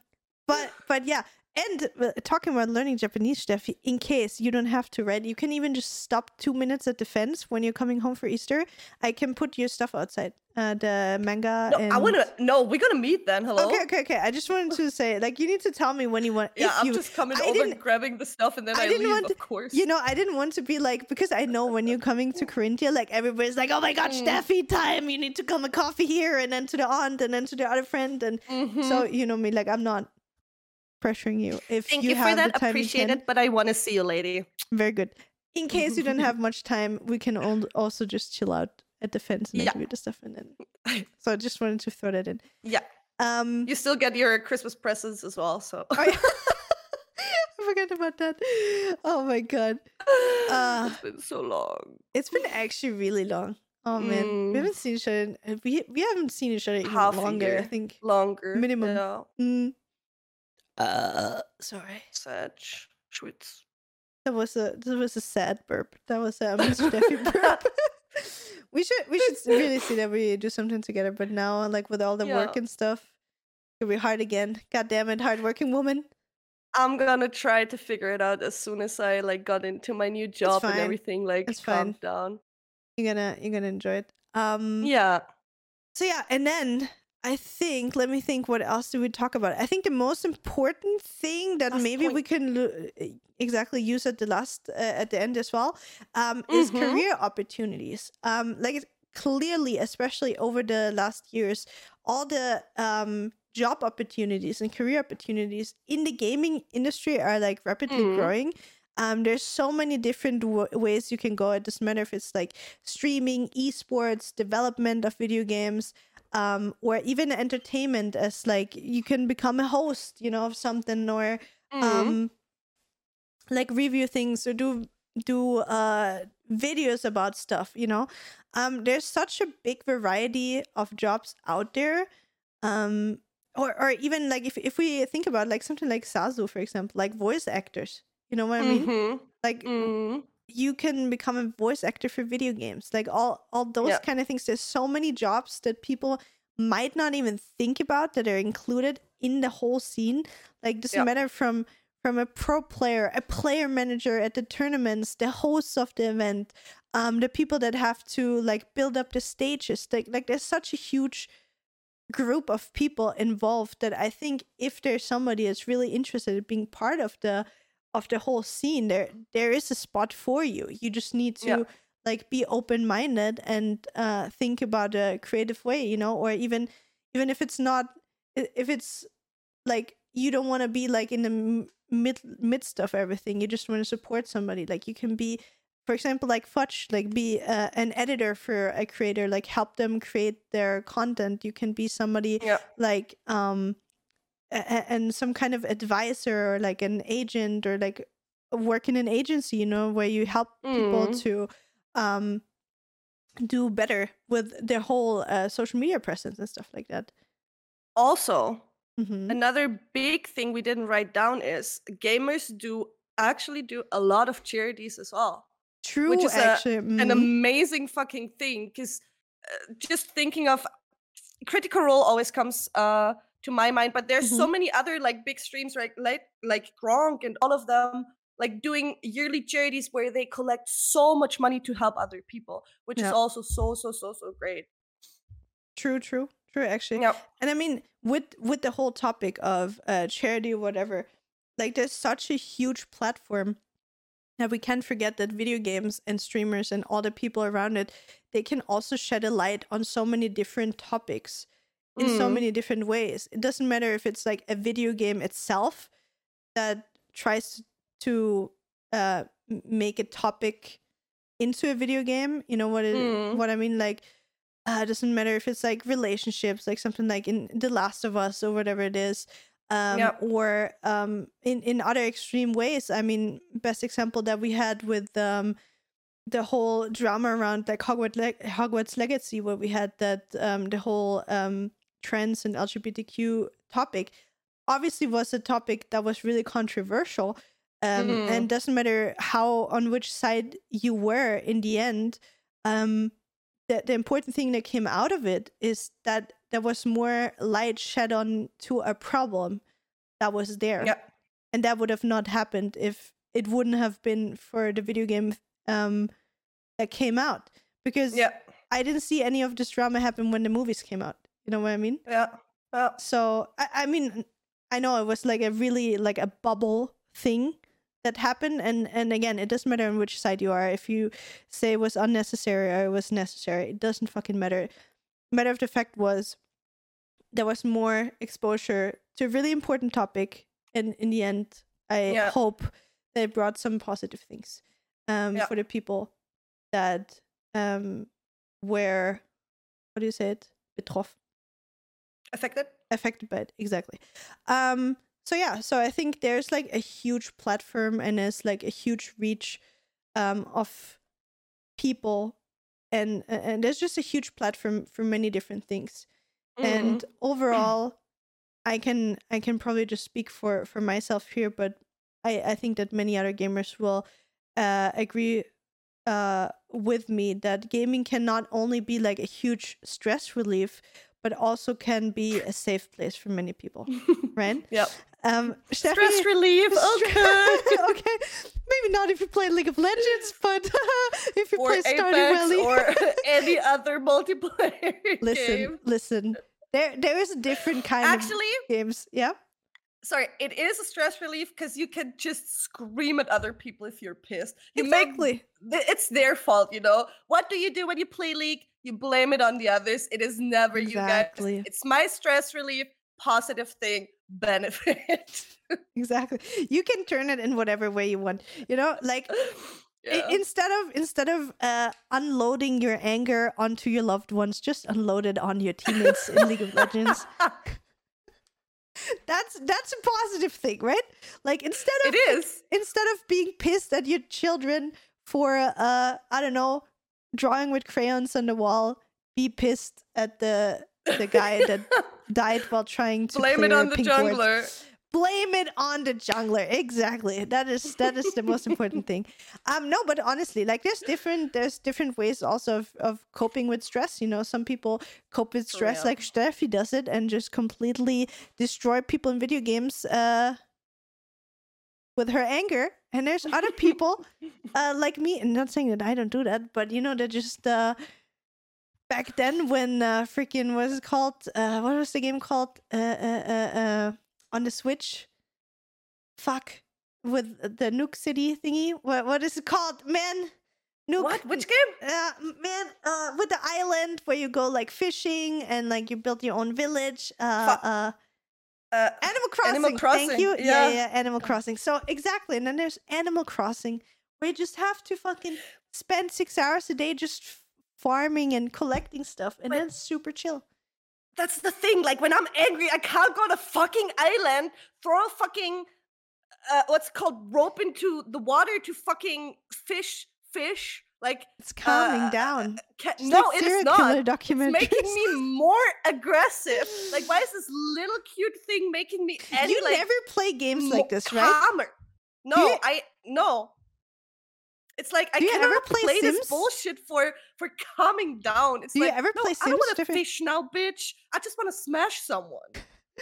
but but yeah and uh, talking about learning Japanese stuff, in case you don't have to, right? You can even just stop two minutes at the fence when you're coming home for Easter. I can put your stuff outside, uh, the manga. No, and... I want to. No, we're gonna meet then. Hello. Okay, okay, okay. I just wanted to say, like, you need to tell me when you want. Yeah, I'm you, just coming I over, didn't- grabbing the stuff, and then I I, didn't leave. want of course. you know, I didn't want to be like because I know when you're coming to Carinthia, like everybody's like, "Oh my God, Mm. Steffi, time! You need to come a coffee here, and then to the aunt, and then to the other friend, and Mhm. so you know me. Like, I'm not pressuring you. If thank you, you, have for that. the time, Appreciate can. it, but I want to see you, lady. Very good. In case you don't have much time, we can also just chill out at the fence and Yeah. do the stuff, and then. So I just wanted to throw that in. Yeah, Um, you still get your Christmas presents as well. So. oh, yeah. I forgot about that. Oh my god, Uh, it's been so long. it's been actually really long. Oh man, we Mm. haven't seen each other. in- We we haven't seen each other even Half longer. I think. Longer. minimum. Yeah. Mm. Uh, sorry. Such. Schwitz. That was a that was a sad burp. That was a Miss Steffi burp. we should we should really see that we do something together. But now, like with all the work and stuff, it'll be hard again. God damn it, hardworking woman. I'm gonna try to figure it out as soon as I like got into my new job and everything like It's calmed fine. down. You're gonna you're gonna enjoy it. Um. Yeah. So yeah, and then I think let me think. What else do we talk about? I think the most important thing that Last maybe we can lo- exactly use at the last uh, at the end as well um, is Mhm. career opportunities. Um, like clearly, especially over the last years, all the um, job opportunities and career opportunities in the gaming industry are like rapidly Mm. growing. Um, there's so many different w- ways you can go. It doesn't matter if it's like streaming, esports, development of video games, um, or even entertainment. As like you can become a host, you know, of something, or Mhm. um, like review things or do do uh videos about stuff. You know, um, there's such a big variety of jobs out there. Um, or or even like if if we think about like something like Sazu, for example, like voice actors. You know what I mean? Mhm. Like Mhm. You can become a voice actor for video games like all all those Yeah. kind of things there's so many jobs that people might not even think about that are included in the whole scene like doesn't Yeah. matter from from a pro player a player manager at the tournaments the hosts of the event um the people that have to like build up the stages like like there's such a huge group of people involved that i think if there's somebody that's really interested in being part of the of the whole scene there there is a spot for you you just need to Yeah. like be open minded and uh think about a creative way you know or even even if it's not if it's like you don't want to be like in the mid midst of everything you just want to support somebody like you can be for example like fudge like be uh, an editor for a creator like help them create their content you can be somebody Yeah. like um and some kind of advisor or like an agent or like work in an agency you know where you help people Mm. to um do better with their whole uh, social media presence and stuff like that Also, hmm another big thing we didn't write down is gamers do actually do a lot of charities as well. true which is a- actually An mhm. amazing fucking thing because uh, just thinking of Critical Role always comes uh, to my mind, but there's so many other like big streams like like like Gronkh and all of them like doing yearly charities where they collect so much money to help other people, which Yeah. is also so so so so great. true true true actually Yeah. and i mean with with the whole topic of uh charity or whatever like there's such a huge platform that we can't forget that video games and streamers and all the people around it they can also shed a light on so many different topics in so Mhm. many different ways it doesn't matter if it's like a video game itself that tries to uh make a topic into a video game you know what it, Mm. what i mean like uh, it doesn't matter if it's like relationships, like something like in The Last of Us or whatever it is, um, Yep. or um, in in other extreme ways. I mean, best example that we had with um, the whole drama around like Hogwarts Le- Hogwarts Legacy, where we had that um, the whole um, trans and LGBTQ topic, obviously was a topic that was really controversial. Um, Mhm. And doesn't matter how on which side you were in the end. Um, the, the important thing that came out of it is that there was more light shed on to a problem that was there Yeah. and that would have not happened if it wouldn't have been for the video game um that came out because Yeah. i didn't see any of this drama happen when the movies came out you know what i mean Yeah. Yeah. so I, I mean i know it was like a really like a bubble thing that happened and and again it doesn't matter on which side you are if you say it was unnecessary or it was necessary it doesn't fucking matter matter of the fact was there was more exposure to a really important topic and in the end i Yeah. hope they brought some positive things um Yeah. for the people that um were what do you say it betroffen Affected? affected by it exactly um so yeah so i think there's like a huge platform and there's like a huge reach um of people and and there's just a huge platform for many different things Mm-hmm. and overall i can i can probably just speak for for myself here but i i think that many other gamers will uh agree uh with me that gaming can not only be like a huge stress relief but also can be a safe place for many people right Yep. um Stress relief. Okay. okay maybe not if you play league of legends but if you or play stardew Apex valley or any other multiplayer listen game. listen there there is a different kind of Actually, games yeah sorry, it is a stress relief because you can just scream at other people if you're pissed. You exactly th- it's their fault, you know. What do you do when you play League? You blame it on the others. It is never Exactly. you guys. It's my stress relief, positive thing. benefit. exactly. You can turn it in whatever way you want. You know, like yeah. instead of instead of uh, unloading your anger onto your loved ones, just unload it on your teammates in League of Legends. That's that's a positive thing, right? Like instead of it is. instead of being pissed at your children for uh I don't know drawing with crayons on the wall, be pissed at the the guy that died while trying to Blame it on the jungler. Blame it on the jungler. Exactly. That is that is the most important thing. Um no, but honestly, like there's different there's different ways also of, of coping with stress. You know, some people cope with For stress like Steffi does it and just completely destroy people in video games uh with her anger. And there's other people uh like me, and not saying that I don't do that, but you know, they're just uh back then when uh freaking was it called? Uh what was the game called? Uh uh uh, uh on the Switch. Fuck. With the Nuke City thingy. What what is it called? Man. Nuke What? Which game? uh, man, uh, with the island where you go like fishing and like you build your own village. Uh, uh, Animal Crossing. Animal Thank you. Yeah. yeah. yeah, Animal Crossing. So exactly, and then there's Animal Crossing where you just have to fucking spend six hours a day just farming and collecting stuff, and But- then super chill. that's the thing. Like when I'm angry, I can't go on a fucking island, throw a fucking uh, what's called rope into the water to fucking fish fish. Like It's calming uh, down. ca- It's no, like it is not. It's making me more aggressive. Like why is this little cute thing making me any you like never play games like this, right? calmer? No, you- I no. It's like I Do you cannot ever play play, this bullshit for for calming down. It's Do you like ever no, play I don't want to fish now, bitch. I just want to smash someone.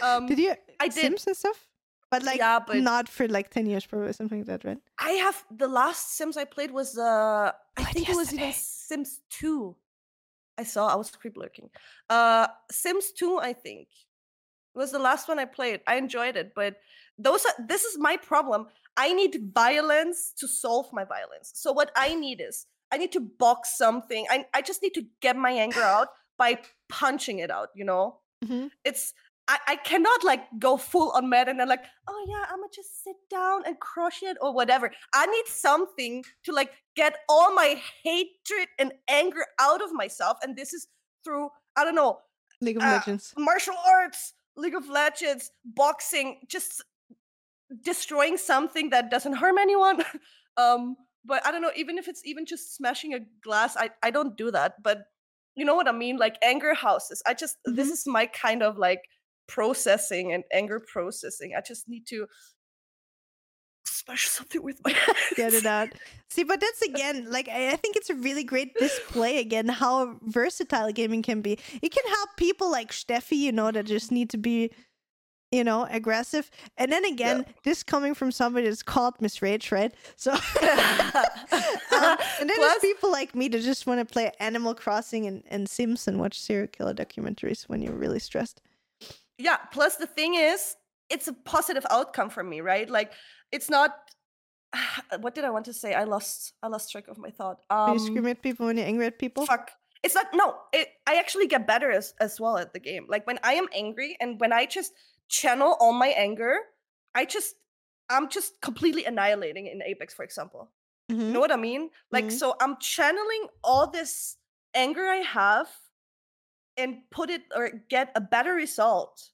Um, Did you I did. Sims and stuff? But like yeah, but not for like ten years, probably something like that, right? I have the last Sims I played was uh I think it was even. Sims 2. I saw I was creep lurking. Uh Sims 2, I think. Was the last one I played. I enjoyed it, but those are this is my problem. I need violence to solve my violence. So what I need is I need to box something. I I just need to get my anger out by punching it out, you know? Mhm. It's I, I cannot like go full on mad and then like, oh yeah, I'm gonna just sit down and crush it or whatever. I need something to like get all my hatred and anger out of myself. And this is through, I don't know, League of Uh, Legends. martial arts, League of Legends, boxing, just destroying something that doesn't harm anyone. um, but I don't know, even if it's even just smashing a glass, I, I don't do that. But you know what I mean? Like anger houses. I just this Mhm. is my kind of like processing and anger processing. I just need to smash something with my hands. Get it out. See, but that's again, like I think it's a really great display again how versatile gaming can be. It can help people like Steffi, you know, that just need to be, you know, aggressive. And then again, this coming from somebody that's called Miss Rage, right? So, um, and then there's people like me that just want to play Animal Crossing and, and Sims and watch serial killer documentaries when you're really stressed. Yeah plus the thing is it's a positive outcome for me right? Like it's not what did i want to say? I lost i lost track of my thought. Um you scream at people when you're angry at people? fuck. It's not no it, i actually get better as, as well at the game. Like when i am angry and when i just channel all my anger i just i'm just completely annihilating in apex for example. Mhm. you know what i mean? Like Mhm. so i'm channeling all this anger i have and put it or get a better result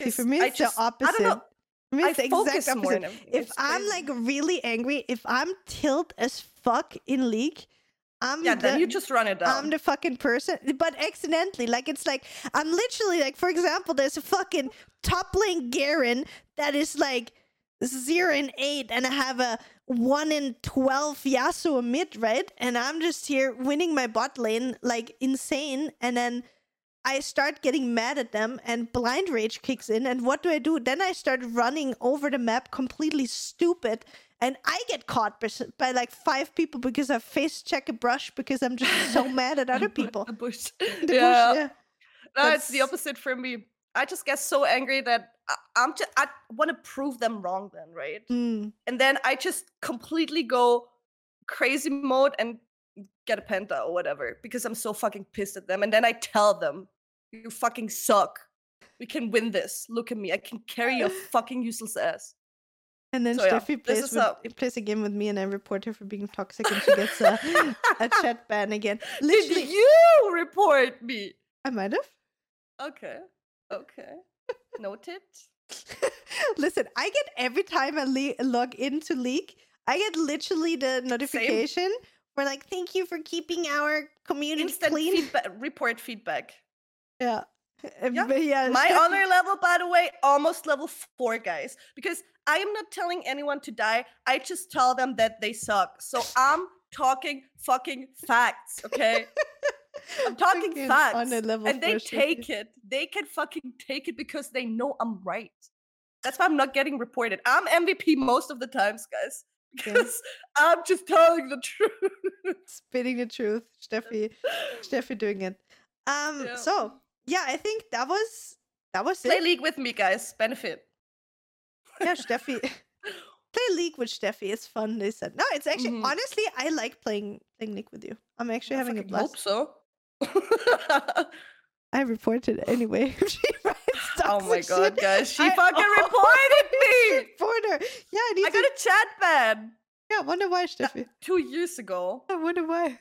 See, for me, I it's just- the I opposite. don't know. For me, I the focus exact more opposite. If It's I'm like really angry, if I'm tilt as fuck in League, I'm yeah, the, then you just run it down. I'm the fucking person, but accidentally. Like it's like I'm literally like, for example, there's a fucking top lane Garen that is like zero and eight, and I have a one in twelve Yasuo mid, right? And I'm just here winning my bot lane like insane, and then I start getting mad at them, and blind rage kicks in. And what do I do? Then I start running over the map completely stupid. And I get caught by, by like five people because I face check a brush because I'm just so mad at other people. The bush. The bush, yeah. yeah. No, it's the opposite for me. I just get so angry that I, I'm just I want to prove them wrong. Then right, Mm. and then I just completely go crazy mode and get a penta or whatever because I'm so fucking pissed at them. And then I tell them, "You fucking suck. We can win this. Look at me. I can carry your fucking useless ass. And then So, Steffi this plays with, how- plays a game with me, and I report her for being toxic, and she gets a, a chat ban again. Did you report me? I might have. Okay. Okay. Noted. Listen, I get every time I le- log into League, I get literally the notification for like, "Thank you for keeping our community Instant clean." feedback. Report feedback. Yeah. Yeah, yeah, My honor level, by the way, almost level four, guys. Because I am not telling anyone to die. I just tell them that they suck. So I'm talking fucking facts, okay? I'm talking facts. honor level And they take it. They can fucking take it because they know I'm right. That's why I'm not getting reported. I'm MVP most of the times, guys. Yeah. Because I'm just telling the truth. spitting the truth. Steffi, Steffi doing it. Um. Yeah. So yeah, I think that was that was Play it. League with me, guys. Benefit. Yeah, Steffi. Play League with Steffi is fun. They said no. It's actually Mhm. honestly, I like playing playing League with you. I'm actually having a blast. hope so. I reported anyway. she writes oh my god, shit. guys, she I fucking always reported me. Report her. Yeah, I need I got a chat ban yeah, I wonder why, uh, Steffi. two years ago. I wonder why.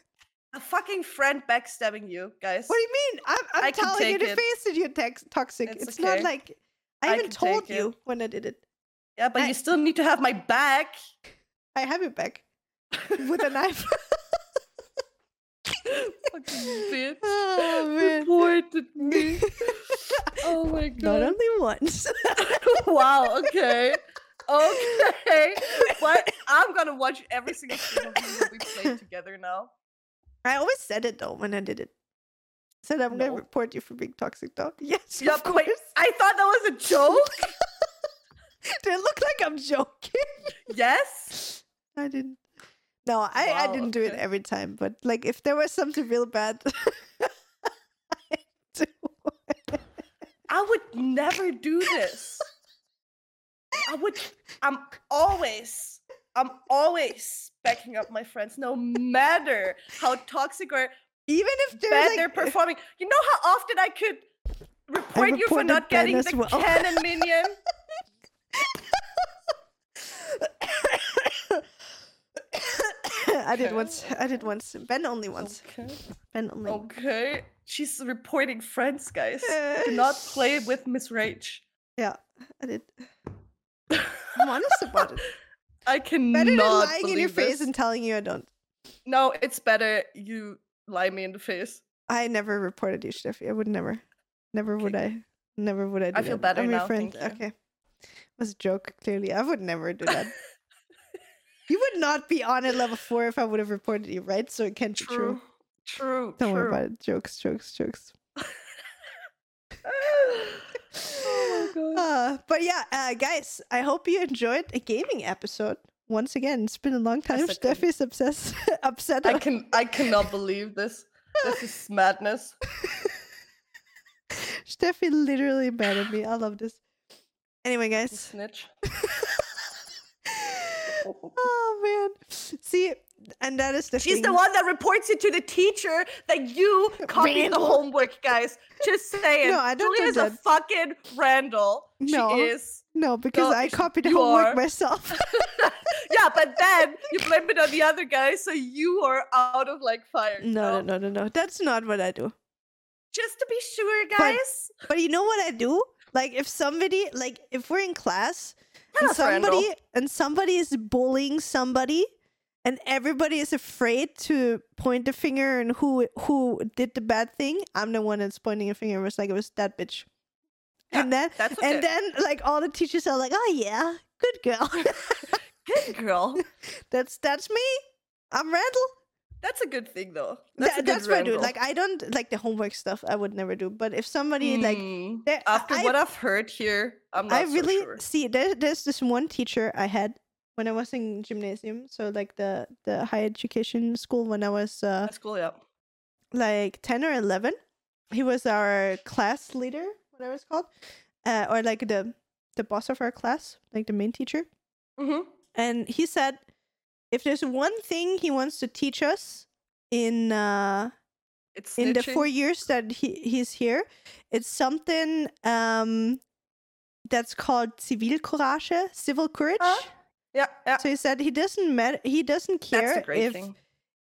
A fucking friend backstabbing you, guys. What do you mean? I'm, I'm I telling you to it. face it. You're tex- toxic. It's It's, not like I, I even told take it. you when I did it. yeah, but I- you still need to have my back. I have your back with a knife. Fucking bitch. Oh, man. Reported me. Oh my god. Not only once. wow, okay. Okay. What? I'm gonna watch every single stream of you that we played together now. I always said it though when I did it. Said I'm gonna report you for being toxic though. Yes, course. wait, I thought that was a joke. Did it look like I'm joking? yes. I didn't. No, I, I didn't do it every time, but like if there was something real bad, I do. I would never do this. I would. I'm always. I'm always backing up my friends, no matter how toxic or Even if they're bad like, they're performing. You know how often I could report you for not getting the well. cannon minion? I did once. I did once. Ben only once. Okay. Ben only. Okay. She's reporting friends, guys. Do not play with Miss Rage. Yeah, I did. I'm honest about it. I cannot Better than lying in your believe face and telling you I don't. No, it's better you lie me in the face. I never reported you, Steffi. I would never. Never would I. Never would I do I feel that. better I'm your friend. Okay. It was a joke, clearly. I would never do that. you would not be on at level four if I would have reported you, right? So it can't be true. True. True. Don't worry about it. Jokes, jokes, jokes. oh my god. Uh, but yeah, uh, guys, I hope you enjoyed a gaming episode. Once again, it's been a long time. Yes, Steffi's obsessed, upset. I can I cannot believe this. This is madness. Steffi literally mad at me. I love this. Anyway, You guys. snitch. oh man. See, and that is the She's thing. the one that reports it to the teacher that you copied the homework, guys. Just saying. No, I don't do Julia's a fucking Randall. No. She is. No, because No, I copied the homework are. myself. yeah, but then you blame it on the other guy, so you are out of like fire. no, no, no, no, no. That's not what I do. Just to be sure, But- guys. But you know what I do? Like if somebody, like if we're in class and somebody and somebody is bullying somebody, and everybody is afraid to point the finger and who who did the bad thing, I'm the one that's pointing a finger. It was like it was that bitch. and then and then like all the teachers are like, oh yeah, good girl. Good girl. that's that's me. I'm Randall. That's a good thing, though. That's, good that's what I do. Like I don't like the homework stuff. I would never do. But if somebody like Mm, there- I- after I- what I've heard here, I'm not I so really sure. see there, there's this one teacher I had when I was in gymnasium, so like the the higher education school when I was uh, cool, yeah. like 10 or 11. He was our class leader, whatever it's called, uh, or like the the boss of our class, like the main teacher. Mm-hmm. And he said if there's one thing he wants to teach us in uh It's in the four years that he, he's here. It's something um that's called civil courage. Huh? Yeah, yeah. So he said he doesn't met he doesn't care if thing.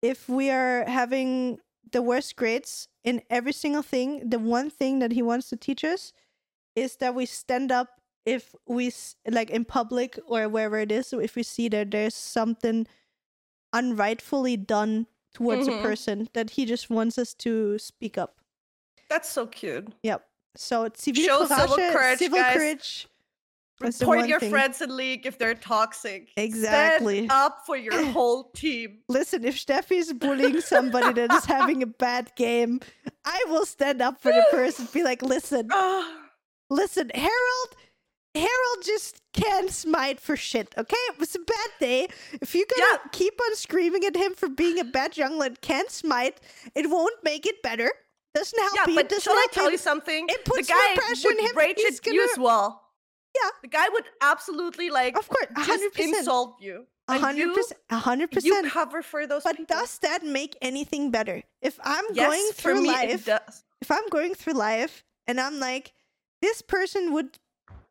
if we are having the worst grades in every single thing. The one thing that he wants to teach us is that we stand up if we like in public or wherever it is. If we see that there's something unrightfully done towards Mhm. a person, that he just wants us to speak up. That's so cute. Yep. So it's civil Show civil courage, civil guys. courage. Report your thing. friends in league if they're toxic. Exactly. Stand up for your whole team. Listen, if Steffi is bullying somebody that is having a bad game, I will stand up for the person. Be like, listen, listen, Harold, Harold just can't smite for shit. Okay, it was a bad day. If you gonna Yeah. keep on screaming at him for being a bad jungler and can't smite, it won't make it better. Doesn't help yeah, you. but doesn't shall I tell him. you something? It puts the more guy pressure on him. rage He's at you as gonna- well. Yeah. The guy would absolutely like Of course, hundred percent, insult you. hundred percent, hundred You cover for those But people. does that make anything better? If I'm yes, going through me life, if I'm going through life and I'm like, this person would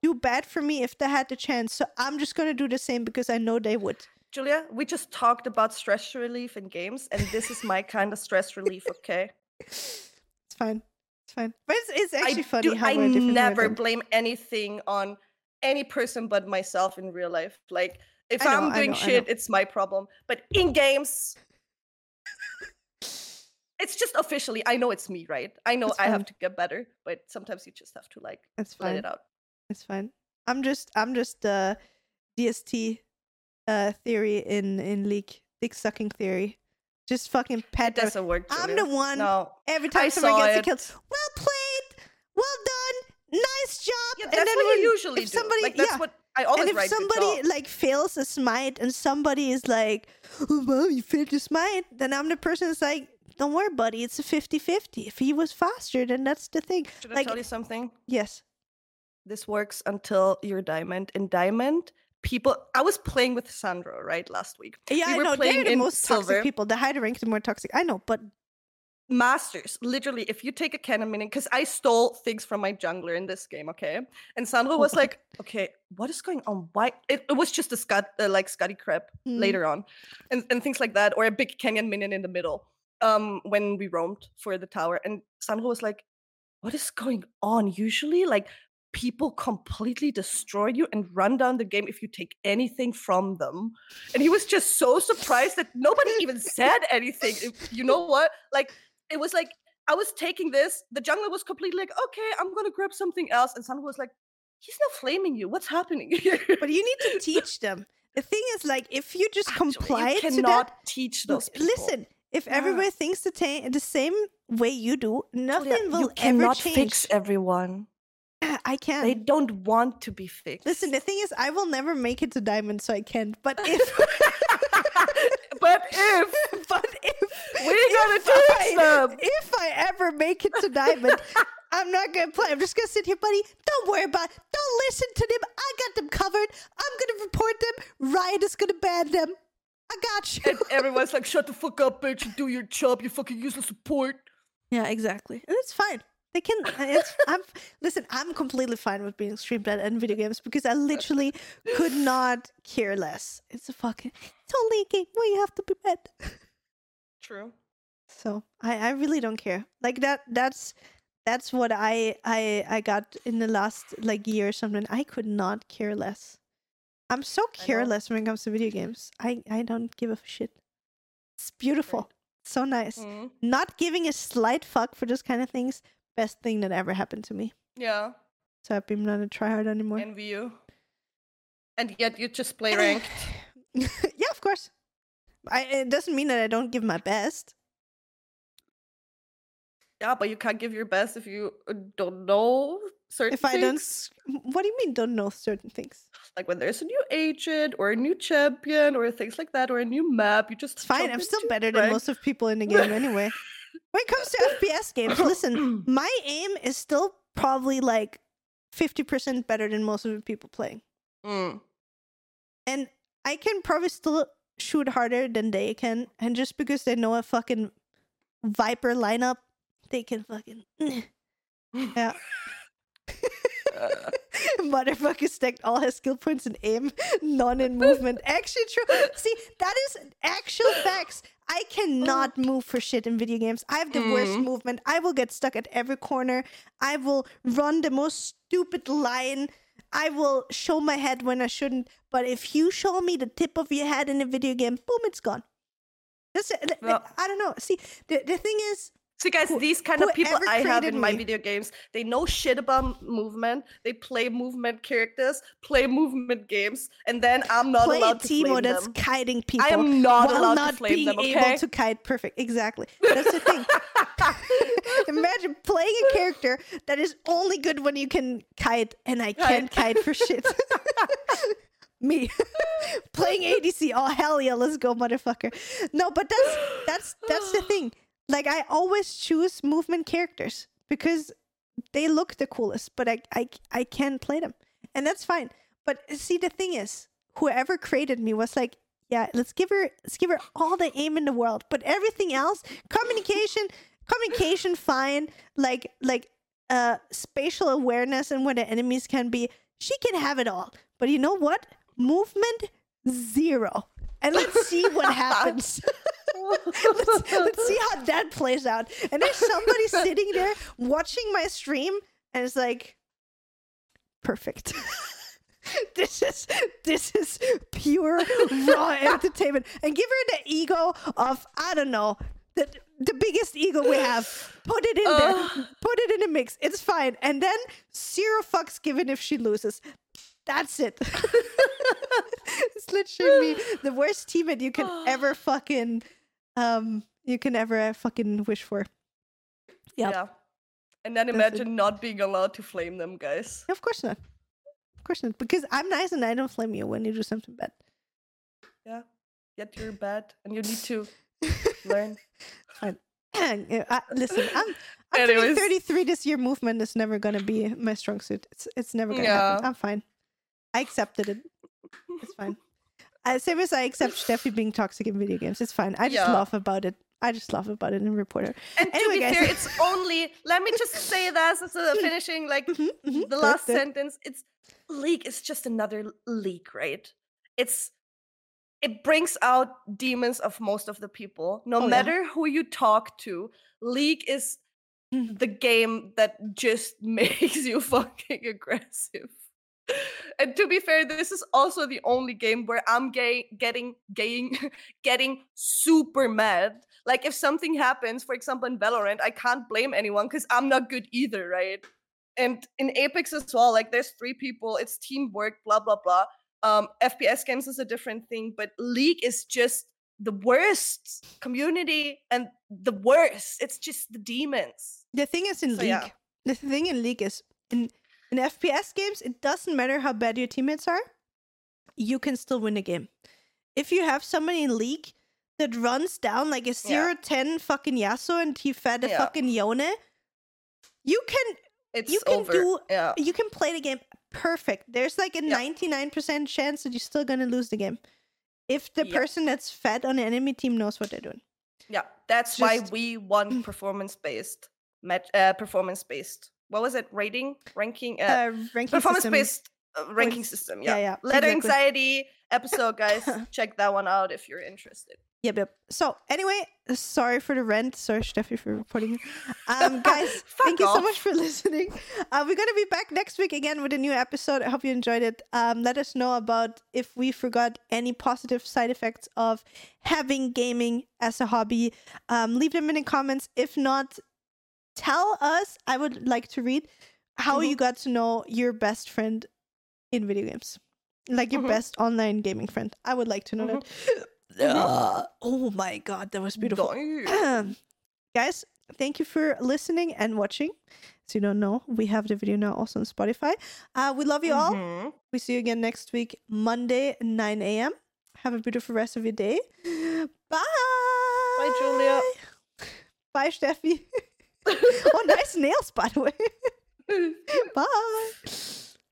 do bad for me if they had the chance, so I'm just gonna do the same because I know they would. Julia, we just talked about stress relief in games, and this is my kind of stress relief, okay? It's fine. It's fine. But it's, it's actually I funny do, how I never blame anything on any person but myself in real life. Like if know, I'm doing know, shit, it's my problem. But in games, it's just officially. I know it's me, right? I know I have to get better, but sometimes you just have to like It's let fine. it out. It's fine. I'm just I'm just uh DST uh theory in in league dick sucking theory. Just fucking pet. their- doesn't work. I'm the one No. every time I someone gets a kill. Well played, well done, nice job. Yeah, and then what you usually if do. somebody, like that's yeah, what I always and if somebody like fails a smite and somebody is like, oh, well, you failed your smite, then I'm the person that's like, don't worry, buddy, it's a 50-50. If he was faster, then that's the thing. Should I like- tell you something? Yes. This works until you're diamond. In diamond, people. I was playing with Sandro right last week. Yeah, We I were know. playing They're the most silver. toxic people. The higher rank, the more toxic. I know, but Masters, literally, if you take a cannon minion, because I stole things from my jungler in this game, okay? And Sandro was Oh. like, "Okay, what is going on? Why?" It, it was just a scud, uh, like Scuttle crab Mm. later on, and and things like that, or a big cannon minion in the middle. Um, when we roamed for the tower, and Sandro was like, "What is going on? Usually, like." People completely destroy you and run down the game if you take anything from them. And he was just so surprised that nobody even said anything. If- You know what? Like, it was like I was taking this. The jungler was completely like, okay, I'm gonna grab something else. And someone was like, he's not flaming you. What's happening here? but you need to teach them. The thing is, like, if you just Actually, comply you to cannot that, teach those people. listen. If Yeah. everybody thinks the, the same way you do, nothing Julia, will you ever cannot change. fix everyone. Yeah, I can. They don't want to be fixed. Listen, the thing is, I will never make it to diamond, so I can't. But if, but if but if we gotta if teach I, them. if I ever make it to diamond, I'm not gonna play. I'm just gonna sit here, buddy. Don't worry about. It. Don't listen to them. I got them covered. I'm gonna report them. Riot is gonna ban them. I got you. and everyone's like, shut the fuck up, bitch, do your job, you fucking useless support. Yeah, exactly. And it's fine. They can. It's, I'm listen. I'm completely fine with being streamed at in video games because I literally could not care less. It's a fucking. It's only a game where you have to be bad. True. So I, I really don't care. Like that. That's that's what I I I got in the last like year or something. I could not care less. I'm so careless when it comes to video games. I I don't give a shit. It's beautiful. So nice. Mm, Not giving a slight fuck for those kind of things. Best thing that ever happened to me. Yeah. So I'm not a tryhard anymore. Envy you. And yet you just play ranked. yeah, of course. I, it doesn't mean that I don't give my best. Yeah, but you can't give your best if you uh, don't know certain If I don't, what do you mean don't know certain things? Like when there's a new agent or a new champion or things like that or a new map, you just It's fine. I'm still better than most of people in the game anyway. When it comes to FPS games, listen, my aim is still probably like 50% better than most of the people playing. Mm. And I can probably still shoot harder than they can. And just because they know a fucking Viper lineup they can fucking yeah. Motherfucker stacked all his skill points in aim, none in movement. Actually, true. See, that is actual facts. I cannot move for shit in video games. I have the worst Mm. movement. I will get stuck at every corner. I will run the most stupid line. I will show my head when I shouldn't. But if you show me the tip of your head in a video game, boom, it's gone. That's it. Th- th- Well- I don't know. See, the, the thing is, See, guys, Who- these kind of people I have in my video games, they know shit about movement. They play movement characters, play movement games, and then I'm not play allowed to Timo flame that's them. kiting people. I am not allowed not to flame being them. able to kite perfect. Exactly. That's the thing. Imagine playing a character that is only good when you can kite, and I can't kite for shit. Me playing ADC. Oh hell yeah, let's go, motherfucker. No, but that's that's that's the thing. Like I always choose movement characters because they look the coolest, but I I I can't play them, and that's fine. But see, the thing is, whoever created me was like, yeah, let's give her let's give her all the aim in the world, but everything else, communication, communication, fine. Like like uh spatial awareness and where the enemies can be, she can have it all. But you know what? Movement zero. And let's see what happens. let's, let's see how that plays out. And there's somebody sitting there watching my stream and it's like, perfect. this is this is pure raw entertainment. And give her the ego of I don't know the the biggest ego we have. Put it in there. Put it in the mix. It's fine. And then zero fucks given if she loses. That's it. it's literally the worst teammate you can ever fucking um you can ever fucking wish for. Yep. Yeah. And then That's imagine not being allowed to flame them, guys. Of course not. Of course not. Because I'm nice and I don't flame you when you do something bad. Yeah. Yet you're bad, and you need to learn. Yeah, I- listen, I'm I'm 33 this year. Movement is never gonna be my strong suit. It's it's never gonna happen. I'm fine. I accepted it. It's fine. Uh, same as I accept Steffi being toxic in video games. It's fine. I just Yeah. laugh about it. I just laugh about it and report her. And Anyway, to be guys. fair, it's only. Let me just say this as a finishing, like Mhm, mhm. the last it. sentence. It's league is just another l- league, right? It's it brings out demons of most of the people, no Oh, yeah. matter who you talk to. League is Mm. the game that just makes you fucking aggressive. And to be fair, this is also the only game where I'm gay, getting, gaying, getting super mad. Like if something happens, for example, in Valorant, I can't blame anyone because I'm not good either, right? And in Apex as well, like there's three people, it's teamwork, blah blah blah. Um, FPS games is a different thing, but League is just the worst community and the worst. It's just the demons. The thing is in So, League. yeah. The thing in League is in in FPS games, it doesn't matter how bad your teammates are. You can still win a game. If you have somebody in League that runs down like a 0-10 fucking Yasuo and he fed a Yeah. fucking Yone, you can It's You can over. do- yeah. you can play the game perfect. There's like a Yeah. 99% chance that you're still gonna lose the game. If the Yeah. person that's fed on the enemy team knows what they're doing. Yeah, that's why we want performance based, met, uh, performance based. What was it? Rating, ranking, uh, Uh, ranking performance system. based uh, ranking system. Yeah, Yeah, yeah, Ladder exactly. anxiety episode, guys. Check that one out if you're interested. Yep, yep. So anyway, sorry for the rent. Sorry, Steffi, for reporting. Um, guys, thank you so much for listening. Uh, we're gonna be back next week again with a new episode. I hope you enjoyed it. Um, let us know about if we forgot any positive side effects of having gaming as a hobby. Um, leave them in the comments. If not, tell us. I would like to read how Mhm. you got to know your best friend in video games, like your Mhm. best online gaming friend. I would like to know that. Uh, oh my god, that was beautiful. Guys, thank you for listening and watching. So you don't know, we have the video now also on Spotify. Uh, we love you all. Mhm. We see you again next week, Monday, 9 a.m. Have a beautiful rest of your day. Bye. Bye. Julia. Bye, Steffi. oh, nice nails, by the way. Bye.